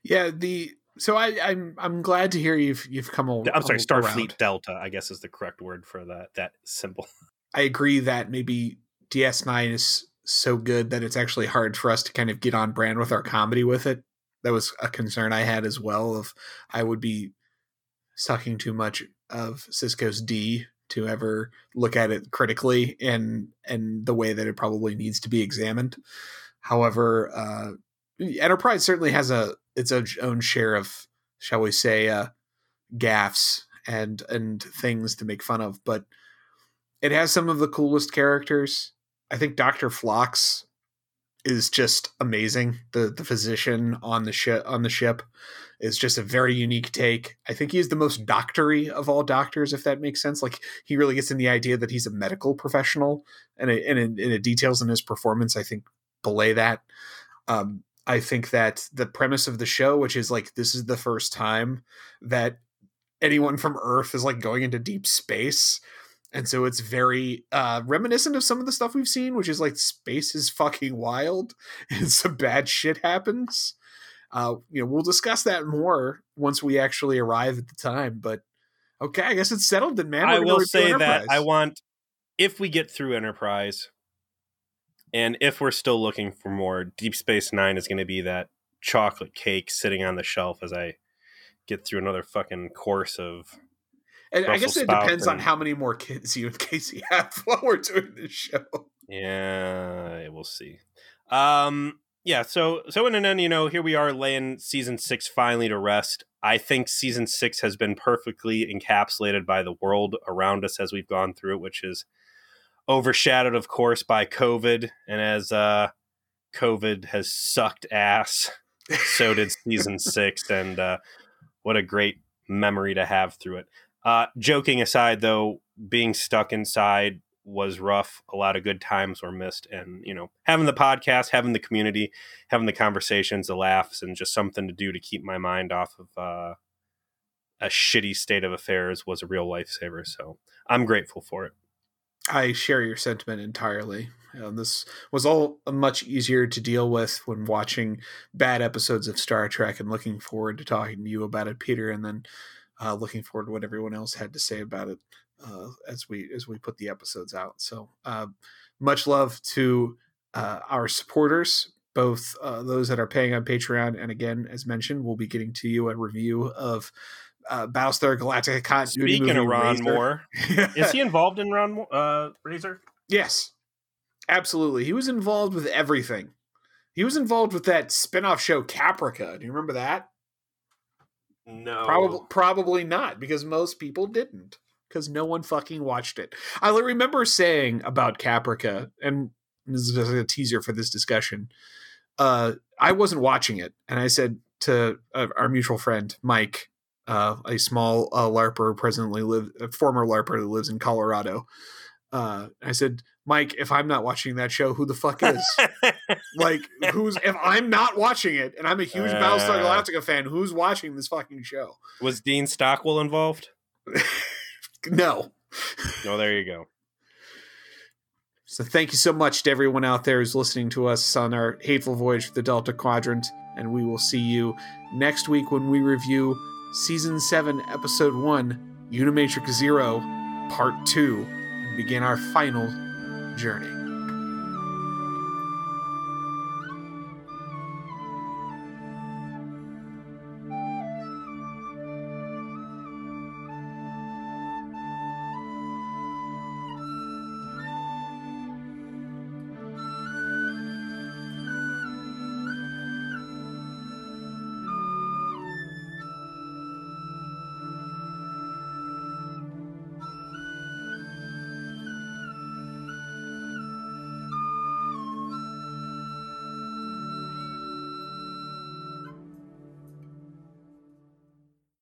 Yeah, the so I, I'm I'm glad to hear you've you've come. I'm sorry, Starfleet around. Delta. I guess is the correct word for that that symbol. (laughs) I agree that maybe DS9 is so good that it's actually hard for us to kind of get on brand with our comedy with it. That was a concern I had as well. Of I would be sucking too much of Sisko's D to ever look at it critically and and the way that it probably needs to be examined. However, uh, Enterprise certainly has a its own share of, shall we say, uh, gaffs and and things to make fun of, but it has some of the coolest characters. I think Doctor Phlox is just amazing. The the physician on the ship on the ship is just a very unique take. I think he's the most doctory of all doctors, if that makes sense. Like he really gets in the idea that he's a medical professional, and it, and it, and details in his performance. I think belay that. Um, I think that the premise of the show, which is like this is the first time that anyone from Earth is like going into deep space. And so it's very uh, reminiscent of some of the stuff we've seen, which is like space is fucking wild (laughs) and some bad shit happens. Uh, you know, we'll discuss that more once we actually arrive at the time. But okay, I guess it's settled then, man. We're I will say that I want, if we get through Enterprise, and if we're still looking for more, Deep Space Nine is going to be that chocolate cake sitting on the shelf as I get through another fucking course of. And Brussels I guess it depends and... on how many more kids you and (laughs) Casey have (laughs) while we're doing this show. Yeah, we'll see. Um, yeah, so so in an end, you know, here we are laying season six finally to rest. I think season six has been perfectly encapsulated by the world around us as we've gone through it, which is overshadowed, of course, by COVID. And as uh, COVID has sucked ass, so did (laughs) season six. And uh, what a great memory to have through it. Uh, joking aside, though, being stuck inside was rough. A lot of good times were missed, and you know, having the podcast, having the community, having the conversations, the laughs, and just something to do to keep my mind off of uh, a shitty state of affairs was a real lifesaver. So I'm grateful for it. I share your sentiment entirely. This was all much easier to deal with when watching bad episodes of Star Trek and looking forward to talking to you about it, Peter, and then uh, looking forward to what everyone else had to say about it uh, as we as we put the episodes out. So uh, much love to uh, our supporters, both uh, those that are paying on Patreon, and again, as mentioned, we'll be getting to you a review of uh, Battlestar Galactica continuity. Speaking of Ron Razor. Moore, (laughs) is he involved in Ron uh, Razor? Yes, absolutely. He was involved with everything. He was involved with that spin-off show Caprica. Do you remember that? No. Probably probably not because most people didn't because no one fucking watched it. I remember saying about Caprica, and this is a teaser for this discussion. Uh, I wasn't watching it, and I said to uh, our mutual friend Mike, uh, a small uh, LARPer presently live, a former LARPer that lives in Colorado. Uh, I said, Mike, if I'm not watching that show, who the fuck is? (laughs) like, who's if I'm not watching it, and I'm a huge Battlestar uh. Galactica fan, who's watching this fucking show? Was Dean Stockwell involved? (laughs) No. No, there you go. So thank you so much to everyone out there who's listening to us on our hateful voyage for the Delta Quadrant, and we will see you next week when we review season seven, episode one, Unimatrix Zero, part two, and begin our final journey.